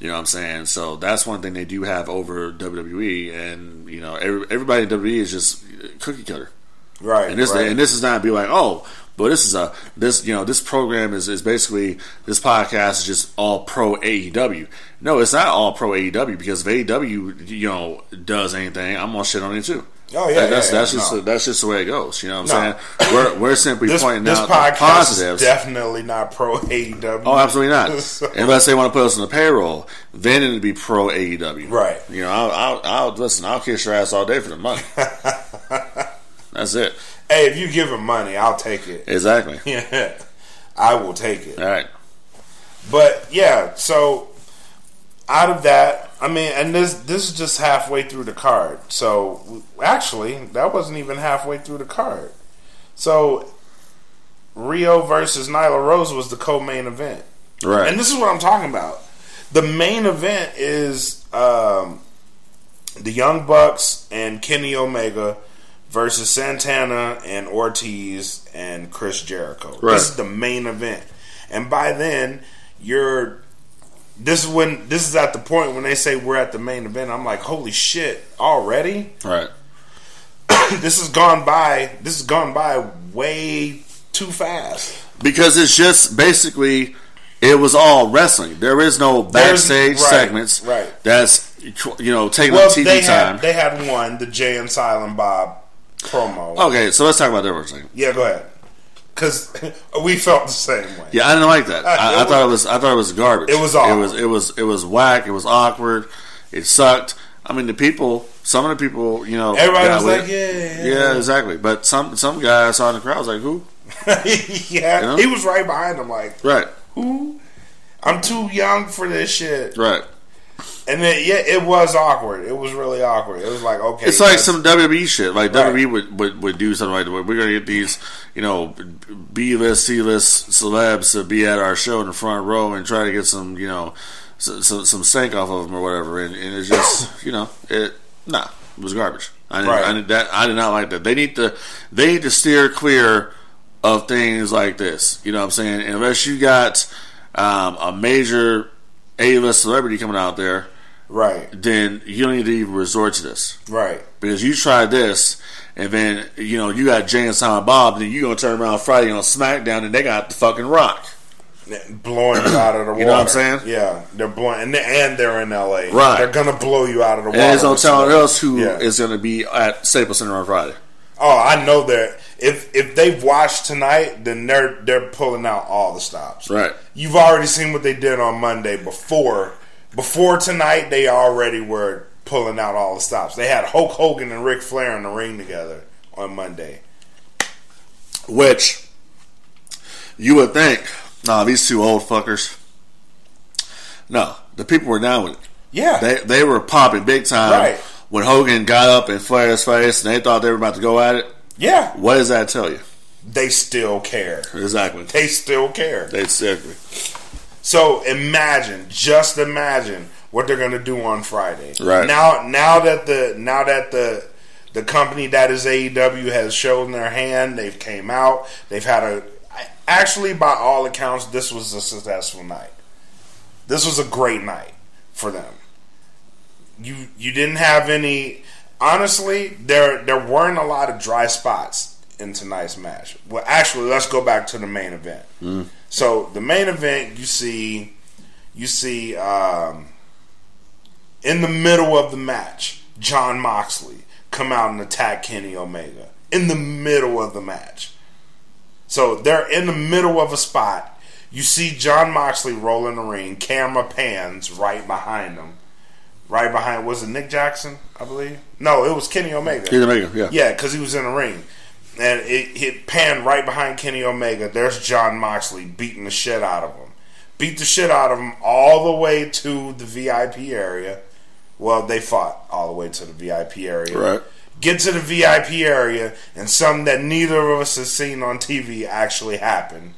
Speaker 3: You know what I'm saying? So that's one thing they do have over WWE, and you know every, everybody in WWE is just cookie cutter.
Speaker 2: Right.
Speaker 3: And this
Speaker 2: right.
Speaker 3: and this is not be like, oh, but this is a this you know this program is, is basically this podcast is just all pro AEW. No, it's not all pro AEW because if AEW you know does anything, I'm gonna shit on it too.
Speaker 2: Oh, yeah,
Speaker 3: That- that's
Speaker 2: yeah, yeah,
Speaker 3: that's just
Speaker 2: no.
Speaker 3: that's just the way it goes. You know what I'm saying? We're we're simply
Speaker 2: this,
Speaker 3: pointing
Speaker 2: this
Speaker 3: out the
Speaker 2: podcast
Speaker 3: positives.
Speaker 2: is definitely not pro AEW.
Speaker 3: Oh, absolutely not.
Speaker 2: So-
Speaker 3: Unless they want to put us on the payroll, then it'd be pro AEW.
Speaker 2: Right.
Speaker 3: You know, I'll, I'll, I'll listen. I'll kiss your ass all day for the money. That's it.
Speaker 2: Hey, if you give him money, I'll take it.
Speaker 3: Exactly.
Speaker 2: Yeah, I will take it.
Speaker 3: All right.
Speaker 2: But yeah, so out of that, I mean, and this this is just halfway through the card. So actually, that wasn't even halfway through the card. So Riho versus Nyla Rose was the co-main event,
Speaker 3: Right.
Speaker 2: and this is what I'm talking about. The main event is um, the Young Bucks and Kenny Omega versus Santana and Ortiz and Chris Jericho.
Speaker 3: Right.
Speaker 2: This is the main event, and by then you're. This is when this is at the point when they say we're at the main event. I'm like, holy shit, already?
Speaker 3: right.
Speaker 2: this has gone by. This has gone by way too fast.
Speaker 3: Because it's just basically, it was all wrestling. There is no backstage
Speaker 2: right,
Speaker 3: segments.
Speaker 2: right.
Speaker 3: That's you know taking
Speaker 2: Well,
Speaker 3: up TV
Speaker 2: they
Speaker 3: time.
Speaker 2: had they had one, the Jay and Silent Bob promo.
Speaker 3: okay, so let's talk about that for a second.
Speaker 2: Yeah, go ahead. Because we felt the same way.
Speaker 3: Yeah, I didn't like that. I, I thought it was. I thought it was garbage.
Speaker 2: It was
Speaker 3: It was. It was. It was whack. It was awkward. It sucked. I mean, the people. Some of the people, you know,
Speaker 2: Everybody was like,
Speaker 3: it.
Speaker 2: yeah,
Speaker 3: yeah, exactly. But some some guy I saw in the crowd was like, "Who?"
Speaker 2: yeah.
Speaker 3: know?
Speaker 2: He was right behind him, like,
Speaker 3: Right,
Speaker 2: who? I'm too young for this shit.
Speaker 3: right.
Speaker 2: And then, yeah, it was awkward. It was really awkward. It was like, okay,
Speaker 3: It's like some WWE shit. Like
Speaker 2: Right.
Speaker 3: WWE would, would, would do something like that. We're gonna get these, you know, B list, C list celebs to be at our show in the front row and try to get some, you know, some some, some stank off of them or whatever. And, and it's just, you know, it nah, it was garbage. I didn't,
Speaker 2: Right.
Speaker 3: I did that. I did not like that. They need to they need to steer clear of things like this. You know what I'm saying? Unless you got um, a major A list celebrity coming out there,
Speaker 2: right,
Speaker 3: then you don't need to even resort to this
Speaker 2: right.
Speaker 3: because you tried this, and then you know you got Jay and Silent Bob, then you gonna turn around Friday on SmackDown, and they got the fucking Rock.
Speaker 2: Blowing you out of the water.
Speaker 3: You know what I'm saying?
Speaker 2: Yeah, they're blowing, and, they, and they're in L.A.
Speaker 3: Right.
Speaker 2: They're gonna blow you out of the
Speaker 3: And
Speaker 2: water.
Speaker 3: there's no
Speaker 2: some-
Speaker 3: us who is
Speaker 2: Yeah.
Speaker 3: gonna be at Staples Center on Friday.
Speaker 2: Oh, I know that if if they've watched tonight, then they're they're pulling out all the stops.
Speaker 3: Right.
Speaker 2: You've already seen what they did on Monday before before tonight. They already were pulling out all the stops. They had Hulk Hogan and Ric Flair in the ring together on Monday.
Speaker 3: Which you would think, nah, these two old fuckers. No, the people were down with it.
Speaker 2: Yeah,
Speaker 3: They they were popping big time
Speaker 2: Right.
Speaker 3: When Hogan got up and Flair's face, and they thought they were about to go at it.
Speaker 2: yeah.
Speaker 3: What does that tell you?
Speaker 2: They still care.
Speaker 3: Exactly.
Speaker 2: They still care.
Speaker 3: They exactly.
Speaker 2: So imagine, just imagine what they're going to do on Friday.
Speaker 3: Right.
Speaker 2: now, now that the now that the the company that is AEW has shown their hand, they've came out. They've had a actually, by all accounts, this was a successful night. This was a great night for them. You you didn't have any. Honestly, there there weren't a lot of dry spots in tonight's match. Well, actually, let's go back to the main event. So the main event, you see, you see, um, in the middle of the match, John Moxley come out and attack Kenny Omega in the middle of the match. So they're in the middle of a spot. You see John Moxley roll in the ring. Camera pans right behind him. Right behind was it Nick Jackson? I believe. No, it was Kenny Omega.
Speaker 3: Kenny Omega, yeah.
Speaker 2: Yeah, because he was in the ring, and it, it panned right behind Kenny Omega. There's John Moxley beating the shit out of him. Beat the shit out of him all the way to the VIP area. Well, they fought all the way to the VIP area.
Speaker 3: Right.
Speaker 2: Get to the VIP area, and something that neither of us has seen on TV actually happened.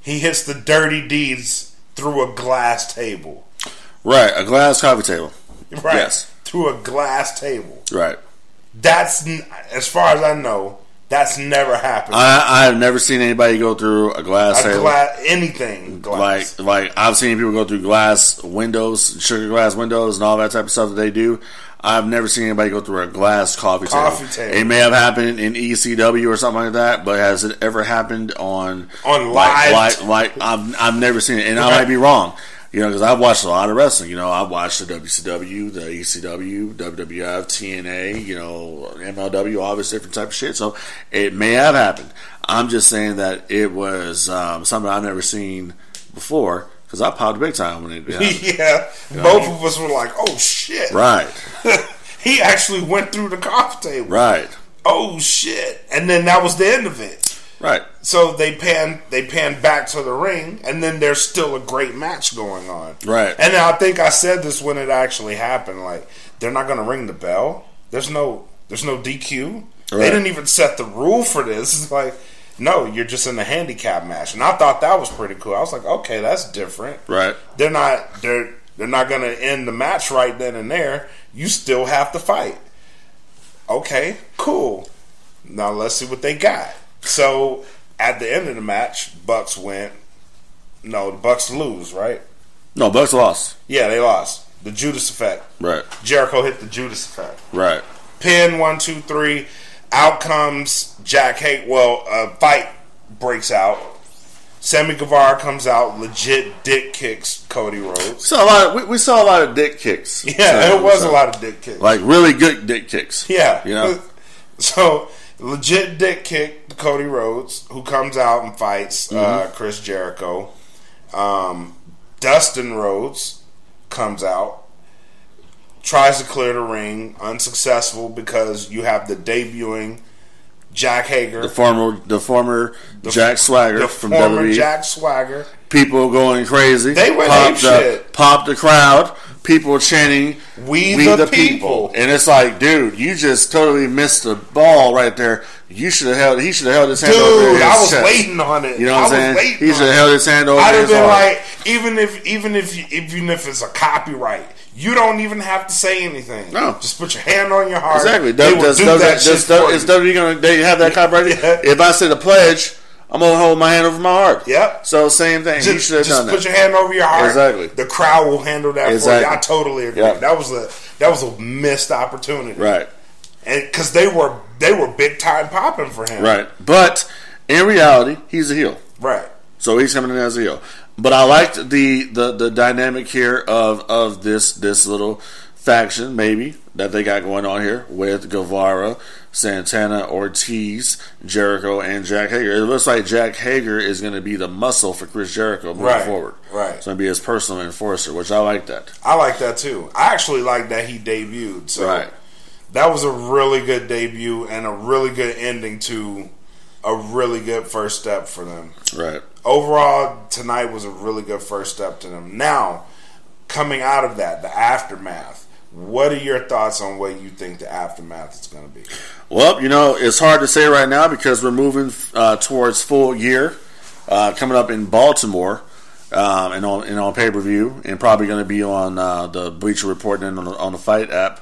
Speaker 2: He hits the dirty deeds through a glass table.
Speaker 3: Right, a glass coffee table.
Speaker 2: Right.
Speaker 3: Yes.
Speaker 2: Through a glass table.
Speaker 3: Right.
Speaker 2: That's, as far as I know, that's never happened.
Speaker 3: I, I've never seen anybody go through a glass
Speaker 2: a
Speaker 3: table.
Speaker 2: glass, anything glass.
Speaker 3: Like, like I've seen people go through glass windows, sugar glass windows, and all that type of stuff that they do. I've never seen anybody go through a glass coffee,
Speaker 2: Coffee
Speaker 3: table.
Speaker 2: table.
Speaker 3: It may have happened in ECW or something like that, but has it ever happened on
Speaker 2: On
Speaker 3: like,
Speaker 2: live?
Speaker 3: like, like I've, I've never seen it, and I might be wrong. You know, because I've watched a lot of wrestling. You know, I've watched the WCW, the ECW, WWF, TNA. You know, MLW, all this different type of shit. So it may have happened. I'm just saying that it was um, something I've never seen before because I popped big time when it happened.
Speaker 2: yeah, both of us were like, "Oh shit!"
Speaker 3: right,
Speaker 2: he actually went through the coffee table.
Speaker 3: right,
Speaker 2: Oh shit! And then that was the end of it.
Speaker 3: Right.
Speaker 2: So they pan they pan back to the ring, and then there's still a great match going on.
Speaker 3: Right.
Speaker 2: And I think I said this when it actually happened. Like they're not going to ring the bell. There's no there's no DQ. They didn't even set the rule for this. It's like no, you're just in a handicap match, and I thought that was pretty cool. I was like, okay, that's different.
Speaker 3: Right.
Speaker 2: They're not they're they're not going to end the match right then and there. You still have to fight. Okay, cool. Now let's see what they got. So at the end of the match, Bucks went. No, the Bucks lose, right?
Speaker 3: No, Bucks lost.
Speaker 2: Yeah, they lost. The Judas effect.
Speaker 3: Right,
Speaker 2: Jericho hit the Judas effect.
Speaker 3: right,
Speaker 2: Pin one, two, three. Out comes Jack Hager. Well, a fight breaks out. Sammy Guevara comes out, legit dick kicks Cody Rhodes.
Speaker 3: saw a lot. Of, we, we saw a lot of dick kicks.
Speaker 2: Yeah,
Speaker 3: So-
Speaker 2: it was
Speaker 3: so-
Speaker 2: a lot of dick kicks.
Speaker 3: like really good dick kicks.
Speaker 2: Yeah.
Speaker 3: you know.
Speaker 2: So legit dick kick Cody Rhodes, who comes out and fights uh, Chris Jericho. Um, Dustin Rhodes comes out, tries to clear the ring, unsuccessful because you have the debuting Jack Hager,
Speaker 3: The former, the former Jack Swagger
Speaker 2: the
Speaker 3: from
Speaker 2: former
Speaker 3: WWE.
Speaker 2: Jack Swagger.
Speaker 3: people going crazy.
Speaker 2: They went
Speaker 3: Popped the,
Speaker 2: shit.
Speaker 3: Popped the crowd. People chanting,
Speaker 2: We the people."
Speaker 3: And it's like, dude, you just totally missed the ball right there. You should have held. He should have held his hand over
Speaker 2: Dude,
Speaker 3: his
Speaker 2: I was
Speaker 3: chest.
Speaker 2: waiting on it.
Speaker 3: You know what I'm saying?
Speaker 2: waiting
Speaker 3: He should have held his hand over
Speaker 2: I'd have been
Speaker 3: heart.
Speaker 2: like, even if even if you- even if it's a copyright, you don't even have to say anything.
Speaker 3: No.
Speaker 2: just put your hand on your heart.
Speaker 3: exactly.
Speaker 2: They will
Speaker 3: Does,
Speaker 2: do
Speaker 3: does,
Speaker 2: that
Speaker 3: does, does,
Speaker 2: for
Speaker 3: is
Speaker 2: you.
Speaker 3: WWE gonna they have that copyright?
Speaker 2: Yeah.
Speaker 3: If I say the pledge, I'm gonna hold my hand over my heart.
Speaker 2: Yep.
Speaker 3: So same thing.
Speaker 2: Just,
Speaker 3: should have
Speaker 2: just put
Speaker 3: that.
Speaker 2: your hand over your heart.
Speaker 3: Exactly.
Speaker 2: The crowd will handle that for
Speaker 3: Exactly.
Speaker 2: you. I totally agree.
Speaker 3: Yep.
Speaker 2: That was a that was a missed opportunity.
Speaker 3: right.
Speaker 2: And because they were they were big time popping for him.
Speaker 3: Right. But in reality, he's a heel.
Speaker 2: Right.
Speaker 3: So he's coming in as a heel. But I liked the, the, the dynamic here of, of this this little faction, maybe, that they got going on here with Guevara, Santana, Ortiz, Jericho, and Jack Hager. It looks like Jack Hager is going to be the muscle for Chris Jericho moving
Speaker 2: Right,
Speaker 3: forward.
Speaker 2: right.
Speaker 3: It's going to be his personal enforcer, which I like that.
Speaker 2: I like that too. I actually like that he debuted. So
Speaker 3: Right.
Speaker 2: that was a really good debut and a really good ending to a really good first step for them.
Speaker 3: Right.
Speaker 2: Overall, tonight was a really good first step to them. Now, coming out of that, the aftermath. What are your thoughts on what you think the aftermath is going to be?
Speaker 3: Well, you know, it's hard to say right now because we're moving uh, towards Full Gear uh, coming up in Baltimore um, and on and on pay per view, and probably going to be on uh, the Bleacher Report and on the, on the FITE app.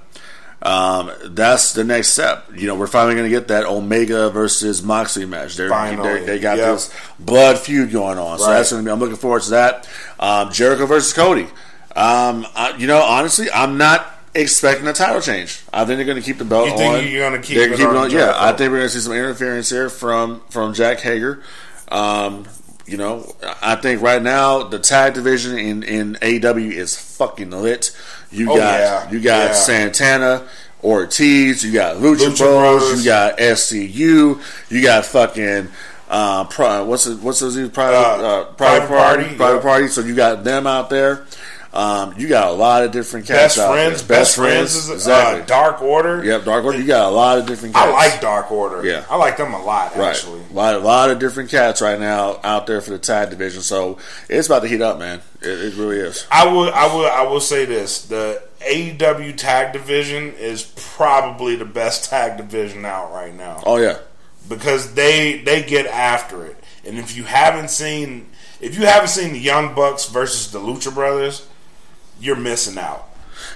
Speaker 3: Um, that's the next step. You know, we're finally going to get that Omega versus Moxley match. They're,
Speaker 2: Finally,
Speaker 3: they, they got
Speaker 2: yep.
Speaker 3: this blood feud going on, so that's going to be. I'm looking forward to that. Um, Jericho versus Cody. Um, I, you know, honestly, I'm not expecting a title change. I think they're going to keep the belt
Speaker 2: You think
Speaker 3: on.
Speaker 2: you're gonna keep
Speaker 3: They're
Speaker 2: it
Speaker 3: keeping
Speaker 2: on
Speaker 3: Yeah? I think we're going to see some interference here from from Jack Hager. Um, you know, I think right now the tag division in in AEW is fucking lit. You
Speaker 2: Oh,
Speaker 3: got
Speaker 2: yeah.
Speaker 3: you got
Speaker 2: Yeah.
Speaker 3: Santana. Ortiz, you got Lucha,
Speaker 2: Lucha
Speaker 3: Bros, you got SCU, you got fucking uh, pri- what's it, what's those private
Speaker 2: Uh,
Speaker 3: uh, private,
Speaker 2: Private
Speaker 3: party,
Speaker 2: Party,
Speaker 3: private
Speaker 2: yeah.
Speaker 3: party. So you got them out there. Um, you got a lot of different
Speaker 2: Best
Speaker 3: cats out
Speaker 2: friends,
Speaker 3: there.
Speaker 2: best friends is
Speaker 3: exactly.
Speaker 2: uh, Dark Order.
Speaker 3: Yep, Dark Order. You got a lot of different. Cats.
Speaker 2: I like Dark Order.
Speaker 3: Yeah.
Speaker 2: I like them a lot
Speaker 3: right.
Speaker 2: actually.
Speaker 3: A lot, a lot of different cats right now out there for the tag division. So it's about to heat up, man. It, it really is.
Speaker 2: I will, I will, I will say this: the AEW tag division is probably the best tag division out right now
Speaker 3: Oh yeah,
Speaker 2: because they they get after it. And if you haven't seen, if you haven't seen the Young Bucks versus the Lucha Brothers, you're missing out.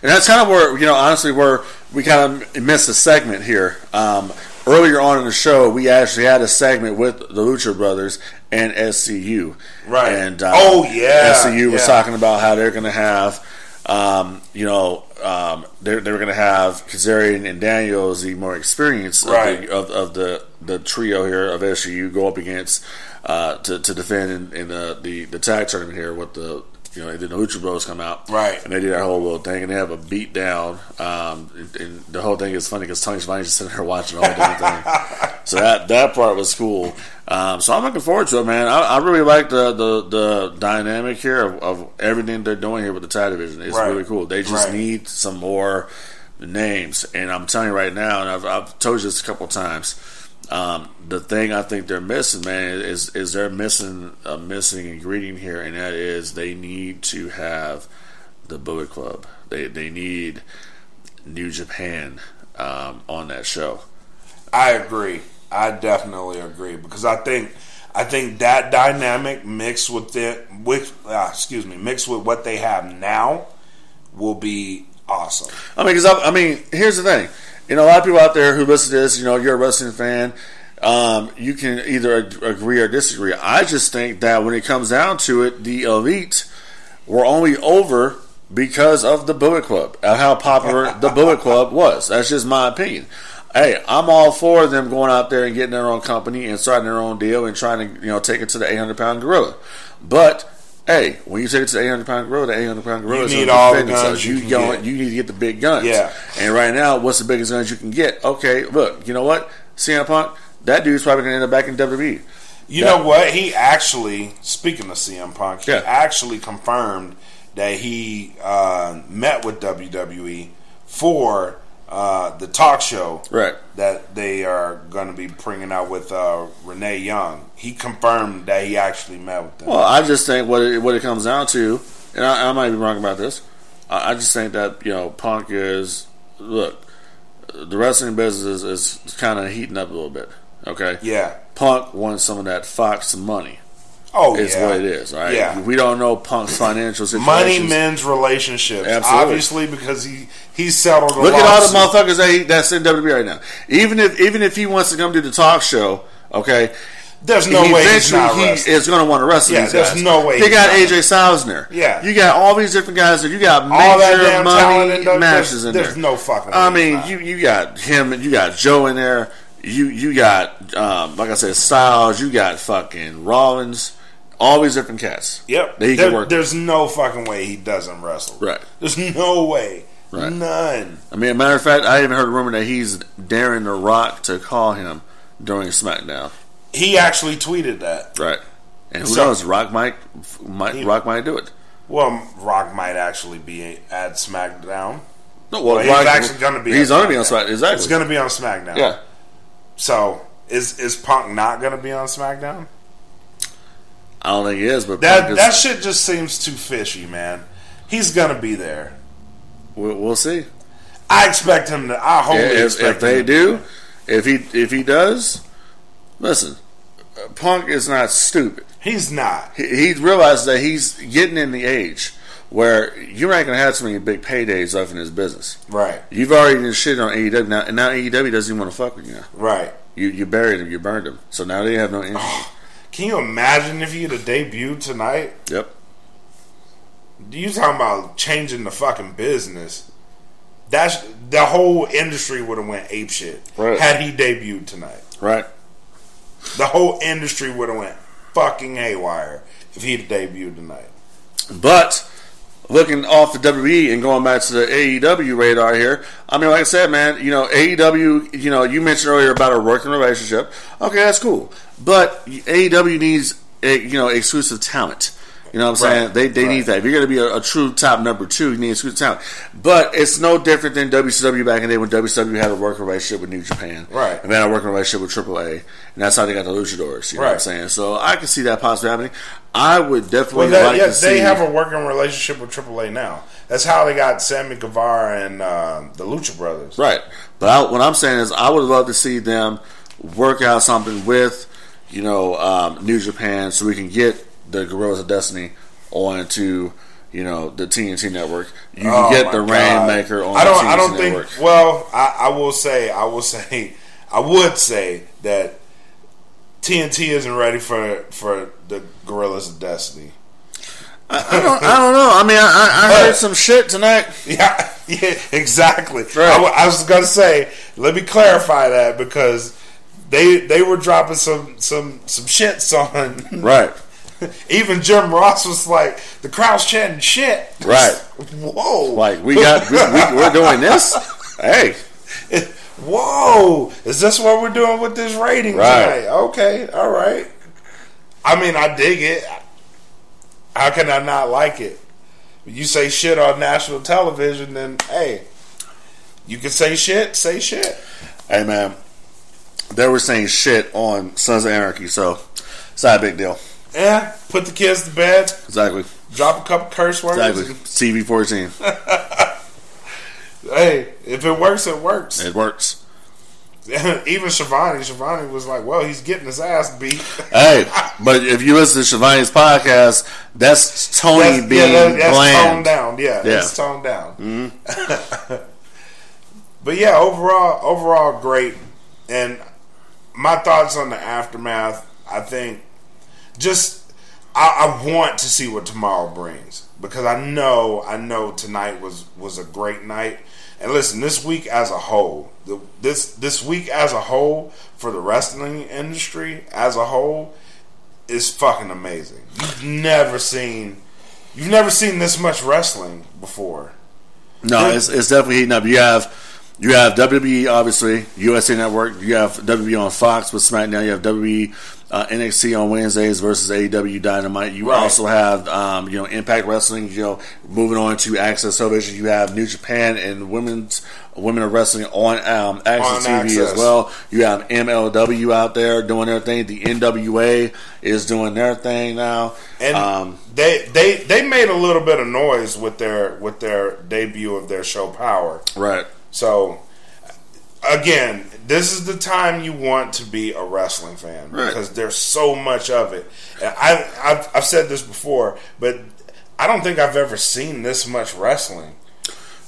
Speaker 3: And that's kind of where you know, honestly, where we kind of missed a segment here. Um, earlier on in the show, we actually had a segment with the Lucha Brothers and SCU.
Speaker 2: Right.
Speaker 3: And um,
Speaker 2: Oh, yeah,
Speaker 3: SCU was talking about how they're going to have, um, you know, um, they're they're going to have Kazarian and Daniels, the more experienced
Speaker 2: Right.
Speaker 3: of, the, of, of the the trio here of SCU go up against uh, to to defend in, in the, the the tag tournament here with the. You know, and then the Lucha Bros come out,
Speaker 2: Right.
Speaker 3: And they did that whole little thing, and they have a beat down. Um, and, and the whole thing is funny because Tony Schiavone's just sitting there watching all the whole damn thing. so that that part was cool. Um, so I'm looking forward to it, man. I, I really like the, the the dynamic here of, of everything they're doing here with the tag division. It's
Speaker 2: Right.
Speaker 3: really cool. They just
Speaker 2: Right.
Speaker 3: need some more names, and I'm telling you right now, and I've, I've told you this a couple of times. Um, the thing I think they're missing, man, is is they're missing a missing ingredient here, and that is they need to have the Bullet Club. They they need New Japan um, on that show.
Speaker 2: I agree. I definitely agree because I think I think that dynamic mixed with it, with uh, excuse me, mixed with what they have now, will be awesome.
Speaker 3: I mean, because I, I mean, here's the thing. You know, a lot of people out there who listen to this, you know, you're a wrestling fan. Um, you can either agree or disagree. I just think that when it comes down to it, the elite were only over because of the Bullet Club how popular the Bullet Club was. That's just my opinion. Hey, I'm all for them going out there and getting their own company and starting their own deal and trying to, you know, take it to the 800 pound gorilla. But hey, when you take it to the 800 pound gorilla, the 800 pound gorilla
Speaker 2: You
Speaker 3: is
Speaker 2: need all the guns you
Speaker 3: You,
Speaker 2: get.
Speaker 3: you need to get the big guns.
Speaker 2: Yeah.
Speaker 3: And right now, what's the biggest guns you can get? Okay, look, you know what? CM Punk, that dude's probably going to end up back in WWE.
Speaker 2: You know what? He actually, speaking of CM Punk, he
Speaker 3: Yeah.
Speaker 2: actually confirmed that he uh, met with WWE for uh, the talk show
Speaker 3: Right.
Speaker 2: that they are going to be bringing out with uh, Renee Young. He confirmed that he actually met with them.
Speaker 3: Well, I just think what it, what it comes down to, and I, I might be wrong about this. I, I just think that you know Punk is look, the wrestling business is, is kind of heating up a little bit. Okay,
Speaker 2: yeah.
Speaker 3: Punk wants some of that Fox money.
Speaker 2: Oh,
Speaker 3: Is
Speaker 2: yeah.
Speaker 3: what it is, right?
Speaker 2: Yeah.
Speaker 3: We don't know Punk's financial situation.
Speaker 2: Money men's relationships.
Speaker 3: Absolutely.
Speaker 2: Obviously, because he he settled. A
Speaker 3: Look at all the motherfuckers that he, that's in WWE right now. Even if even if he wants to come do the talk show, okay,
Speaker 2: There's no way he's
Speaker 3: eventually he is going to want to wrestle
Speaker 2: Yeah,
Speaker 3: these
Speaker 2: there's
Speaker 3: guys.
Speaker 2: no way
Speaker 3: They got. AJ Styles there.
Speaker 2: Yeah.
Speaker 3: you got all these different guys. That you got major
Speaker 2: All that damn
Speaker 3: money
Speaker 2: in there,
Speaker 3: matches
Speaker 2: there's-
Speaker 3: in there.
Speaker 2: there's no fucking
Speaker 3: I mean,
Speaker 2: he's
Speaker 3: you you got him. And you got Joe in there. You you got um, like I said, Styles. You got fucking Rollins. All these different cats.
Speaker 2: Yep.
Speaker 3: that he
Speaker 2: There-
Speaker 3: can work.
Speaker 2: there's no fucking way he doesn't wrestle.
Speaker 3: Right.
Speaker 2: There's no way.
Speaker 3: Right.
Speaker 2: None.
Speaker 3: I mean, a matter of fact, I even heard a rumor that he's daring The Rock to call him during SmackDown.
Speaker 2: He actually tweeted that.
Speaker 3: Right. And who
Speaker 2: So-
Speaker 3: knows? Rock might, might
Speaker 2: He-
Speaker 3: Rock might do it.
Speaker 2: Well, Rock might actually be at SmackDown.
Speaker 3: No,
Speaker 2: Well, he's
Speaker 3: Rock-
Speaker 2: actually going to be.
Speaker 3: He's going to be on
Speaker 2: SmackDown.
Speaker 3: SmackDown. Exactly.
Speaker 2: He's going to be on SmackDown.
Speaker 3: yeah.
Speaker 2: So is is Punk not going to be on SmackDown?
Speaker 3: I don't think he is, but
Speaker 2: That that shit just seems too fishy, man. He's going to be there.
Speaker 3: we'll, we'll see.
Speaker 2: I expect him to. I hope
Speaker 3: If, if they do, if he if he does, listen, Punk is not stupid.
Speaker 2: he's not.
Speaker 3: He, he realizes that he's getting in the age where you're not going to have so many big paydays left in his business.
Speaker 2: Right.
Speaker 3: You've already been shit on AEW now, and now AEW doesn't even want to fuck with you. Now.
Speaker 2: Right.
Speaker 3: You you buried him, you burned him, so now they have no energy.
Speaker 2: Can you imagine if he had a debuted tonight?
Speaker 3: yep.
Speaker 2: You talking about changing the fucking business? That's the whole industry would have went ape shit
Speaker 3: Right.
Speaker 2: had he debuted tonight.
Speaker 3: Right.
Speaker 2: The whole industry would have went fucking haywire if he'd debuted tonight.
Speaker 3: But looking off the WWE and going back to the AEW radar here, I mean, like I said, man, you know, AEW, you know, you mentioned earlier about a working relationship. Okay, that's cool. But AEW needs, a, you know, exclusive talent. You know what I'm saying? They, they
Speaker 2: right.
Speaker 3: need that. If you're going to be a, a true top number two, you need exclusive talent. But it's no different than WCW back in the day when WCW had a working relationship with New Japan.
Speaker 2: Right.
Speaker 3: And they had a working relationship with AAA. And that's how they got the luchadors. You know what I'm saying? So I can see that possibly happening. I would definitely
Speaker 2: Well, that,
Speaker 3: like
Speaker 2: yeah,
Speaker 3: to see.
Speaker 2: they have a working relationship with AAA now. That's how they got Sammy Guevara and uh, the Lucha Brothers.
Speaker 3: Right. But I, what I'm saying is, I would love to see them work out something with, you know, um, New Japan, so we can get the Gorillas of Destiny onto, you know, the TNT network. You can
Speaker 2: Oh,
Speaker 3: get the. Rainmaker on
Speaker 2: I don't.
Speaker 3: the TNT
Speaker 2: I don't
Speaker 3: network.
Speaker 2: think. Well, I, I will say. I will say. I would say that TNT isn't ready for for the Gorillas of Destiny.
Speaker 3: I, don't, I don't know. I mean, I, I I heard some shit tonight.
Speaker 2: Yeah, yeah, exactly.
Speaker 3: Right.
Speaker 2: I, I was gonna say. Let me clarify that because they they were dropping some some some shits on.
Speaker 3: Right.
Speaker 2: Even Jim Ross was like, the crowd's chanting shit.
Speaker 3: Right.
Speaker 2: Whoa.
Speaker 3: Like, we got, we, we, we're doing this. Hey.
Speaker 2: Whoa. Is this what we're doing with this rating
Speaker 3: Right.
Speaker 2: tonight? Okay. All right. I mean, I dig it. How can I not like it? You say shit on national television, then hey, you can say shit, say shit.
Speaker 3: Hey, man. They were saying shit on Sons of Anarchy, so it's not a big deal.
Speaker 2: Yeah, put the kids to bed,
Speaker 3: Exactly.
Speaker 2: drop a couple curse words.
Speaker 3: Exactly. TV 14.
Speaker 2: Hey, if it works, it works.
Speaker 3: It works.
Speaker 2: Even Schiavone, Schiavone was like, "Well, he's getting his ass beat."
Speaker 3: Hey, but if you listen to Schiavone's podcast, that's Tony
Speaker 2: That's,
Speaker 3: being
Speaker 2: yeah, that- that's toned down. Yeah,
Speaker 3: Yeah. Mm-hmm.
Speaker 2: it's toned down. but yeah, overall, overall, great. And my thoughts on the aftermath. I think just I, I want to see what tomorrow brings because I know I know tonight was was a great night. And listen, this week as a whole, the, this this week as a whole for the wrestling industry as a whole is fucking amazing. You've never seen you've never seen this much wrestling before.
Speaker 3: No, it's, it's definitely heating up. You have you have WWE, obviously, USA Network. You have WWE on Fox with SmackDown. You have WWE uh, NXT on Wednesdays versus AEW Dynamite. You
Speaker 2: Right.
Speaker 3: also have um, you know Impact Wrestling. You know, moving on to AXS Television. You have New Japan and women's women of wrestling on um, AXS
Speaker 2: On
Speaker 3: TV as well. You have MLW out there doing their thing. The NWA is doing their thing now.
Speaker 2: And
Speaker 3: um,
Speaker 2: they they they made a little bit of noise with their with their debut of their show Power.
Speaker 3: right.
Speaker 2: So again, this is the time you want to be a wrestling fan
Speaker 3: Right.
Speaker 2: because there's so much of it. And I I've, I've said this before, but I don't think I've ever seen this much wrestling.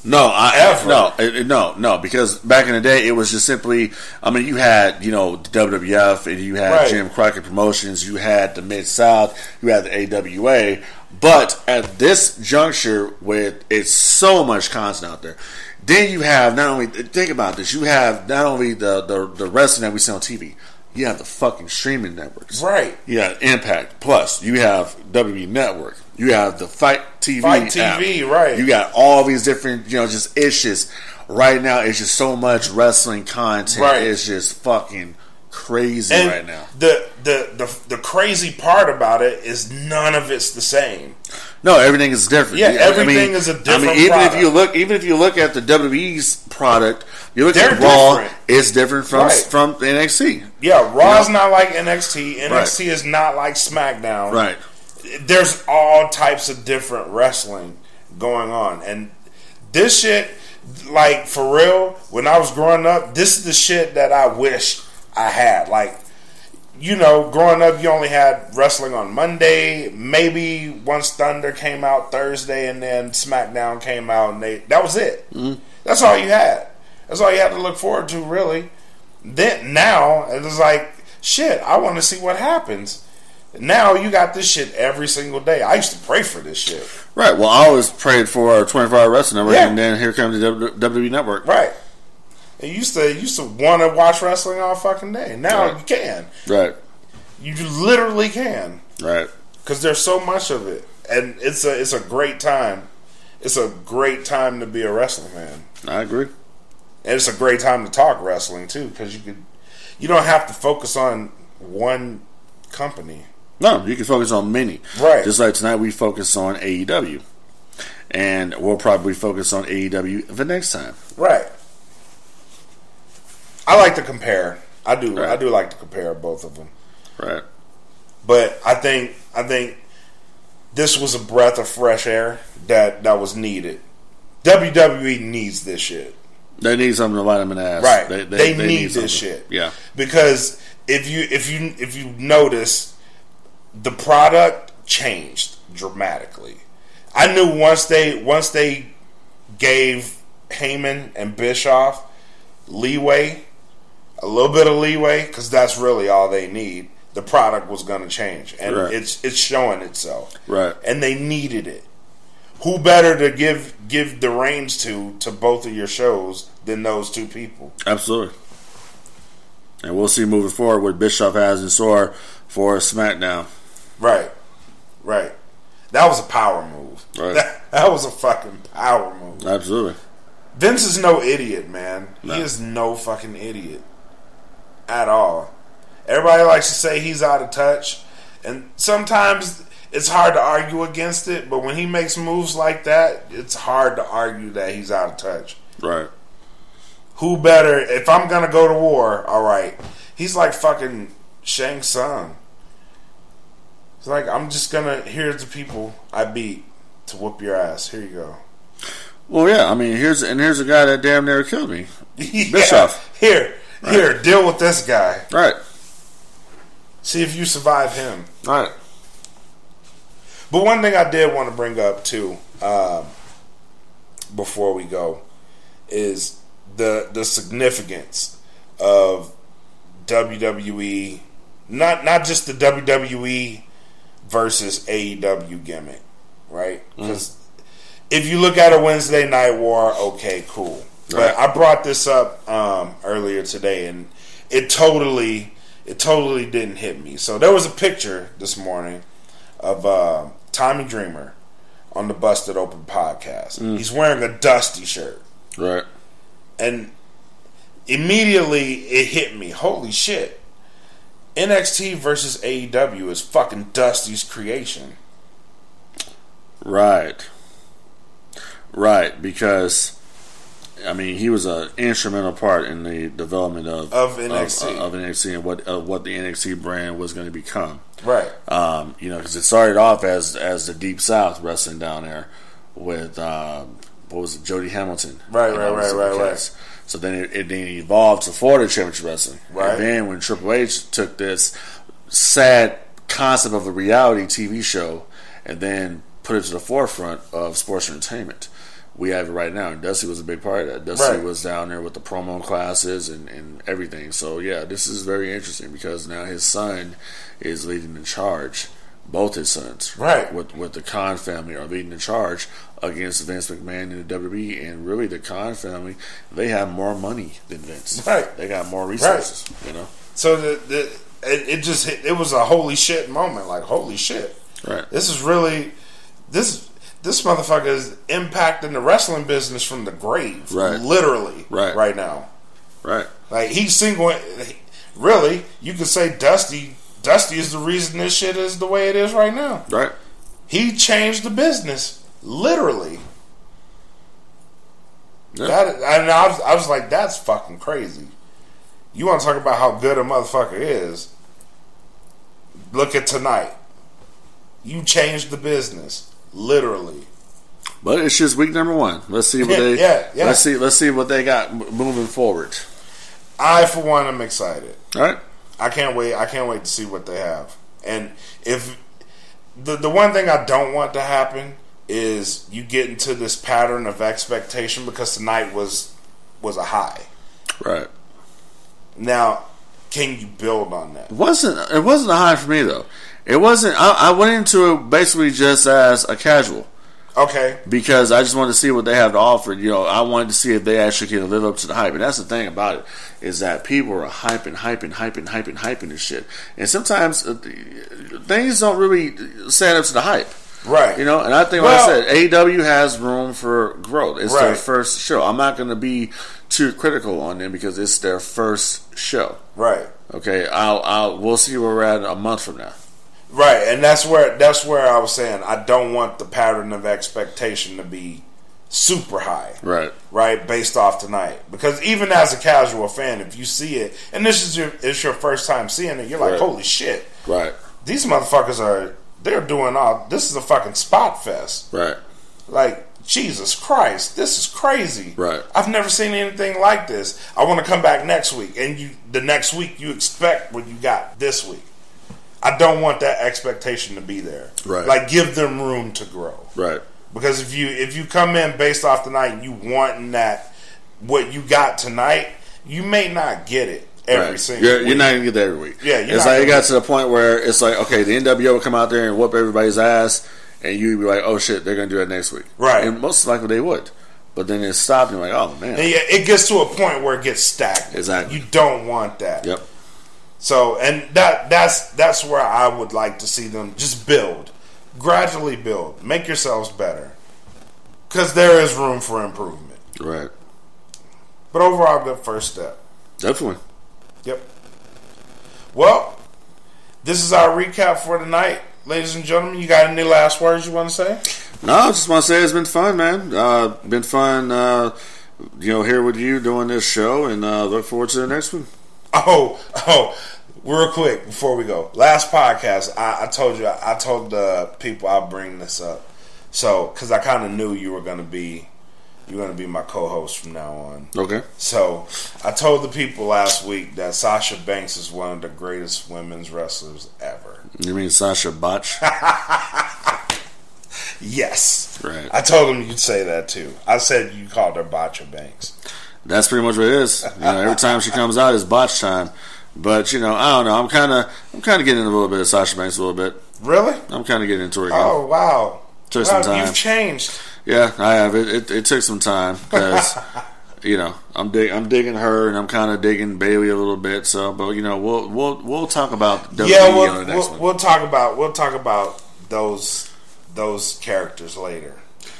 Speaker 3: No, I
Speaker 2: Ever.
Speaker 3: no, no, no. Because back in the day, it was just simply. I mean, you had you know the WWF, and you had
Speaker 2: Right.
Speaker 3: Jim Crockett Promotions, you had the Mid South, you had the AWA. But at this juncture, with it's so much content out there, then you have not only think about this. You have not only the the, the wrestling that we see on TV. You have the fucking streaming networks.
Speaker 2: Right.
Speaker 3: Yeah, Impact Plus. You have WWE Network. You have the FITE TV.
Speaker 2: FITE
Speaker 3: app.
Speaker 2: TV, right.
Speaker 3: You got all these different, you know, just issues. Right now, it's just so much wrestling content.
Speaker 2: Right.
Speaker 3: It's just fucking crazy
Speaker 2: And
Speaker 3: right now.
Speaker 2: the, the the the crazy part about it is none of it's the same.
Speaker 3: No, everything is different.
Speaker 2: Yeah,
Speaker 3: I mean-
Speaker 2: a different.
Speaker 3: I mean, even
Speaker 2: product.
Speaker 3: if you look, even if you look at the WWE's product, you look
Speaker 2: They're
Speaker 3: at Raw.
Speaker 2: different.
Speaker 3: It's different from
Speaker 2: Right.
Speaker 3: from NXT.
Speaker 2: Yeah, Raw's not like NXT. NXT
Speaker 3: Right.
Speaker 2: is not like SmackDown.
Speaker 3: Right.
Speaker 2: There's all types of different wrestling going on, and this shit, like for real, when I was growing up, this is the shit that I wish I had. Like, you know, growing up, you only had wrestling on Monday. Maybe once Thunder came out Thursday, and then SmackDown came out, and they that was it. Mm-hmm. That's all you had. That's all you had to look forward to, really. Then now it's like shit. I want to see what happens. Now you got this shit every single day. I used to pray for this shit.
Speaker 3: Right. Well, I always prayed for 24 Hour Wrestling Network,
Speaker 2: Yeah.
Speaker 3: and then here comes the WWE Network.
Speaker 2: Right. And you used to you used to want to watch wrestling all fucking day. Now
Speaker 3: Right.
Speaker 2: you can.
Speaker 3: Right.
Speaker 2: You literally can
Speaker 3: Right.
Speaker 2: because there's so much of it, and it's a it's a great time. It's a great time to be a wrestling fan,
Speaker 3: I agree.
Speaker 2: and it's a great time to talk wrestling too because you could you don't have to focus on one company.
Speaker 3: No, you can focus on many.
Speaker 2: Right.
Speaker 3: Just like tonight, we focus on AEW, and we'll probably focus on AEW the next time.
Speaker 2: Right. I like to compare. I do.
Speaker 3: Right.
Speaker 2: I do like to compare both of them.
Speaker 3: Right.
Speaker 2: But I think I think this was a breath of fresh air that that was needed. WWE needs this shit.
Speaker 3: They need something to light them in the ass.
Speaker 2: Right. They, need,
Speaker 3: something.
Speaker 2: this shit.
Speaker 3: Yeah.
Speaker 2: Because if you if you if you notice the product changed dramatically. I knew once they once they gave Heyman and Bischoff leeway, a little bit of leeway, because that's really all they need. The product was going to change, and
Speaker 3: Right.
Speaker 2: it's it's showing itself.
Speaker 3: Right.
Speaker 2: and they needed it. Who better to give give the reins to to both of your shows than those two people?
Speaker 3: Absolutely. And we'll see moving forward what Bischoff has in store for SmackDown.
Speaker 2: Right, right. That was a power move.
Speaker 3: Right.
Speaker 2: That, that was a fucking power move.
Speaker 3: Absolutely.
Speaker 2: Vince is no idiot, man.
Speaker 3: No.
Speaker 2: He is no fucking idiot at all. Everybody likes to say he's out of touch, and sometimes it's hard to argue against it. But when he makes moves like that, it's hard to argue that he's out of touch.
Speaker 3: Right.
Speaker 2: Who better? If I'm gonna go to war, all right. He's like fucking Shang Tsung. It's like I'm just gonna. Here's the people I beat to whoop your ass. Here you go.
Speaker 3: Well, yeah. I mean, here's and here's a guy that damn near killed me.
Speaker 2: Yeah.
Speaker 3: Bischoff.
Speaker 2: Here, here, deal with this guy.
Speaker 3: Right.
Speaker 2: See if you survive him.
Speaker 3: Right.
Speaker 2: But one thing I did want to bring up too, um, before we go, is the the significance of WWE. Not not just the WWE versus AEW gimmick, right? Because if you look at a Wednesday Night War, okay, cool. But I brought this up um, earlier today, and it totally it totally didn't hit me. So there was a picture this morning of uh, Tommy Dreamer on the Busted Open podcast. He's wearing a Dusty shirt,
Speaker 3: Right.
Speaker 2: and immediately it hit me. Holy shit! NXT versus AEW is fucking Dusty's creation.
Speaker 3: Right. Right. Because, I mean, he was an instrumental part in the development of
Speaker 2: Of NXT.
Speaker 3: of, of NXT and what of what the NXT brand was going to become.
Speaker 2: Right.
Speaker 3: Um, you know, because it started off as as the Deep South wrestling down there with um, what was it, Jody Hamilton.
Speaker 2: Right,
Speaker 3: And
Speaker 2: right, right, right.
Speaker 3: So then it, it then evolved to Florida Championship Wrestling.
Speaker 2: Right.
Speaker 3: And then when Triple H took this sad concept of a reality TV show and then put it to the forefront of sports entertainment. We have it right now, and Dusty was a big part of that. Dusty
Speaker 2: Right.
Speaker 3: was down there with the promo classes and, and everything. So yeah, this is very interesting because now his son is leading the charge. Both his sons,
Speaker 2: Right.
Speaker 3: with with the Khan family, are leading the charge against Vince McMahon and the WWE. And really, the Khan family, they have more money than Vince.
Speaker 2: Right.
Speaker 3: They got more resources. You know.
Speaker 2: So the, the it, it just hit, it was a holy shit moment. Like holy shit,
Speaker 3: Right.
Speaker 2: this is really this this motherfucker is impacting the wrestling business from the grave.
Speaker 3: Right.
Speaker 2: Literally.
Speaker 3: Right.
Speaker 2: Right now.
Speaker 3: Right.
Speaker 2: Like he's single. Really, you could say Dusty. Dusty is the reason this shit is the way it is right now.
Speaker 3: Right.
Speaker 2: He changed the business, literally.
Speaker 3: Yeah.
Speaker 2: That and I was, I was like, that's fucking crazy. You want to talk about how good a motherfucker is? Look at tonight. You changed the business, literally.
Speaker 3: But it's just week number one. Let's see what they.
Speaker 2: yeah, yeah.
Speaker 3: Let's see. Let's see what they got moving forward.
Speaker 2: I, for one, am excited.
Speaker 3: All right.
Speaker 2: I can't wait. I can't wait to see what they have. And if the the one thing I don't want to happen is you get into this pattern of expectation because tonight was was a high.
Speaker 3: Right.
Speaker 2: Now, can you build on that?
Speaker 3: It wasn't. It wasn't a high for me though. It wasn't. I, I went into it basically just as a casual
Speaker 2: Okay.
Speaker 3: because I just wanted to see what they have to offer. You know, I wanted to see if they actually can live up to the hype. And that's the thing about it is that people are hyping, hyping, hyping, hyping, hyping this shit. And sometimes uh, things don't really stand up to the hype.
Speaker 2: Right.
Speaker 3: You know, and I think, like
Speaker 2: Well-
Speaker 3: I said, AEW has room for growth. It's their first show. I'm not going to be too critical on them because it's their first show.
Speaker 2: Right.
Speaker 3: Okay, I'll, I'll we'll see where we're at a month from now.
Speaker 2: Right, and that's where that's where I was saying I don't want the pattern of expectation to be super high.
Speaker 3: Right.
Speaker 2: Right, based off tonight. Because even as a casual fan, if you see it and this is your it's your first time seeing it, you're like,
Speaker 3: Right.
Speaker 2: Holy shit.
Speaker 3: Right.
Speaker 2: These motherfuckers are they're doing all this is a fucking spot fest.
Speaker 3: Right.
Speaker 2: Like, Jesus Christ, this is crazy.
Speaker 3: Right.
Speaker 2: I've never seen anything like this. I want to come back next week, and you the next week you expect what you got this week. I don't want that expectation to be there.
Speaker 3: Right.
Speaker 2: Like, give them room to grow.
Speaker 3: Right.
Speaker 2: Because if you if you come in based off tonight and you wanting that what you got tonight, you may not get it every
Speaker 3: right.
Speaker 2: single.
Speaker 3: You're, you're not gonna get that every week.
Speaker 2: Yeah,
Speaker 3: it's like it got to the point where it's like, okay, the NWO will come out there and whoop everybody's ass, and you'd be like, oh shit, they're gonna do that next week.
Speaker 2: Right.
Speaker 3: And most likely they would, but then it stopped, and you're like, oh man.
Speaker 2: And yeah, it gets to a point where it gets stagnant.
Speaker 3: Exactly.
Speaker 2: You don't want that.
Speaker 3: Yep.
Speaker 2: So, and that that's that's where I would like to see them just build, gradually build, make yourselves better, because there is room for improvement.
Speaker 3: Right.
Speaker 2: But overall, good first step.
Speaker 3: Definitely.
Speaker 2: Yep. Well, this is our recap for tonight, ladies and gentlemen. You got any last words you want to say?
Speaker 3: No, I just want to say it's been fun, man. Uh, been fun, uh, you know, here with you doing this show, and uh, look forward to the next one.
Speaker 2: Oh, oh, real quick before we go. Last podcast, I, I told you, I, told the people I'll bring this up. So, because I kind of knew you were going to be, you're going to be my co-host from now on.
Speaker 3: Okay.
Speaker 2: So, I told the people last week that Sasha Banks is one of the greatest women's wrestlers ever.
Speaker 3: You mean Sasha Botch?
Speaker 2: Yes.
Speaker 3: Right.
Speaker 2: I told them you'd say that too. I said you called her Botcha Banks.
Speaker 3: That's pretty much what it is. You know, every time she comes out, it's botch time. But you know, I don't know. I'm kind of, I'm kind of getting into a little bit of Sasha Banks a little bit.
Speaker 2: Really?
Speaker 3: I'm kind of getting into her again.
Speaker 2: Oh wow.
Speaker 3: Took
Speaker 2: Wow,
Speaker 3: some time.
Speaker 2: You've changed.
Speaker 3: Yeah, I have. It, it, it took some time because you know I'm dig, I'm digging her and I'm kind of digging Bayley a little bit. So, but you know, we'll we'll we'll talk about WWE
Speaker 2: yeah, we'll,
Speaker 3: the next
Speaker 2: we'll, we'll talk about we'll talk about those those characters later.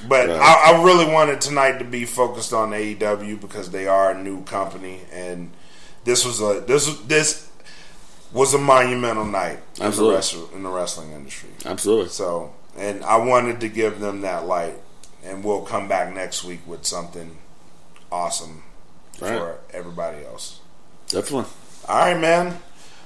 Speaker 2: But
Speaker 3: Right.
Speaker 2: I, I really wanted tonight to be focused on AEW because they are a new company, and this was a this was- this was a monumental night in the,
Speaker 3: Absolutely.
Speaker 2: in the wrestling industry.
Speaker 3: Absolutely.
Speaker 2: So, and I wanted to give them that light, and we'll come back next week with something awesome
Speaker 3: Right.
Speaker 2: for everybody else.
Speaker 3: Definitely.
Speaker 2: All right, man.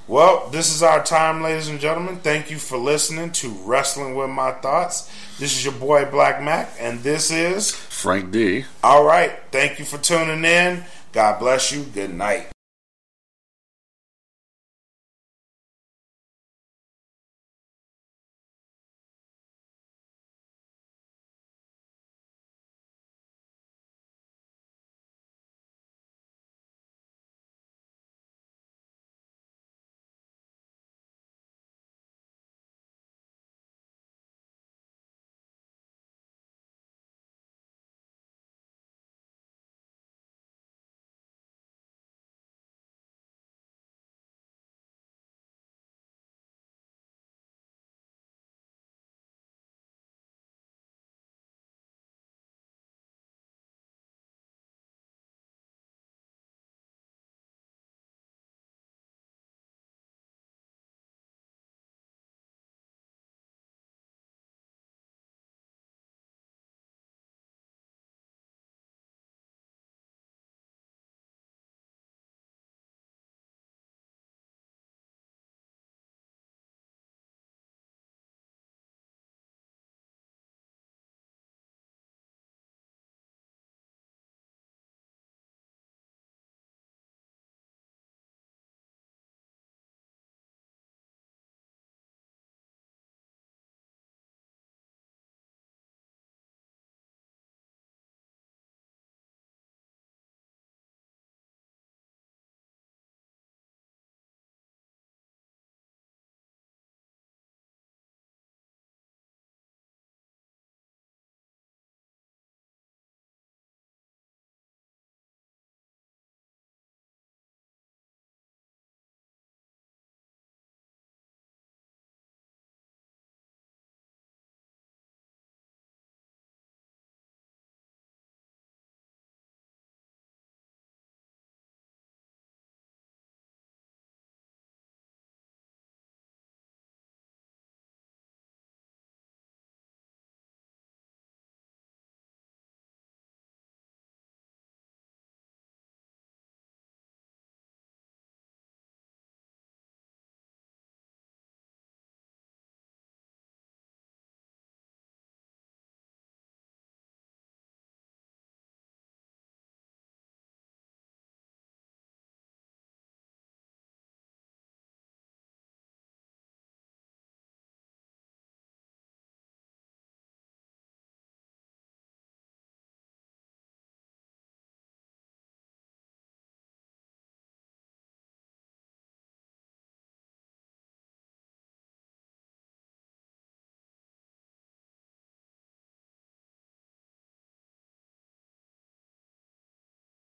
Speaker 2: Well, this is our time, ladies and gentlemen. Thank you for listening to Wrestling with My Thoughts. This is your boy Blak Makk, and this is
Speaker 3: Frank Dee.
Speaker 2: all right. Thank you for tuning in. God bless you. Good night.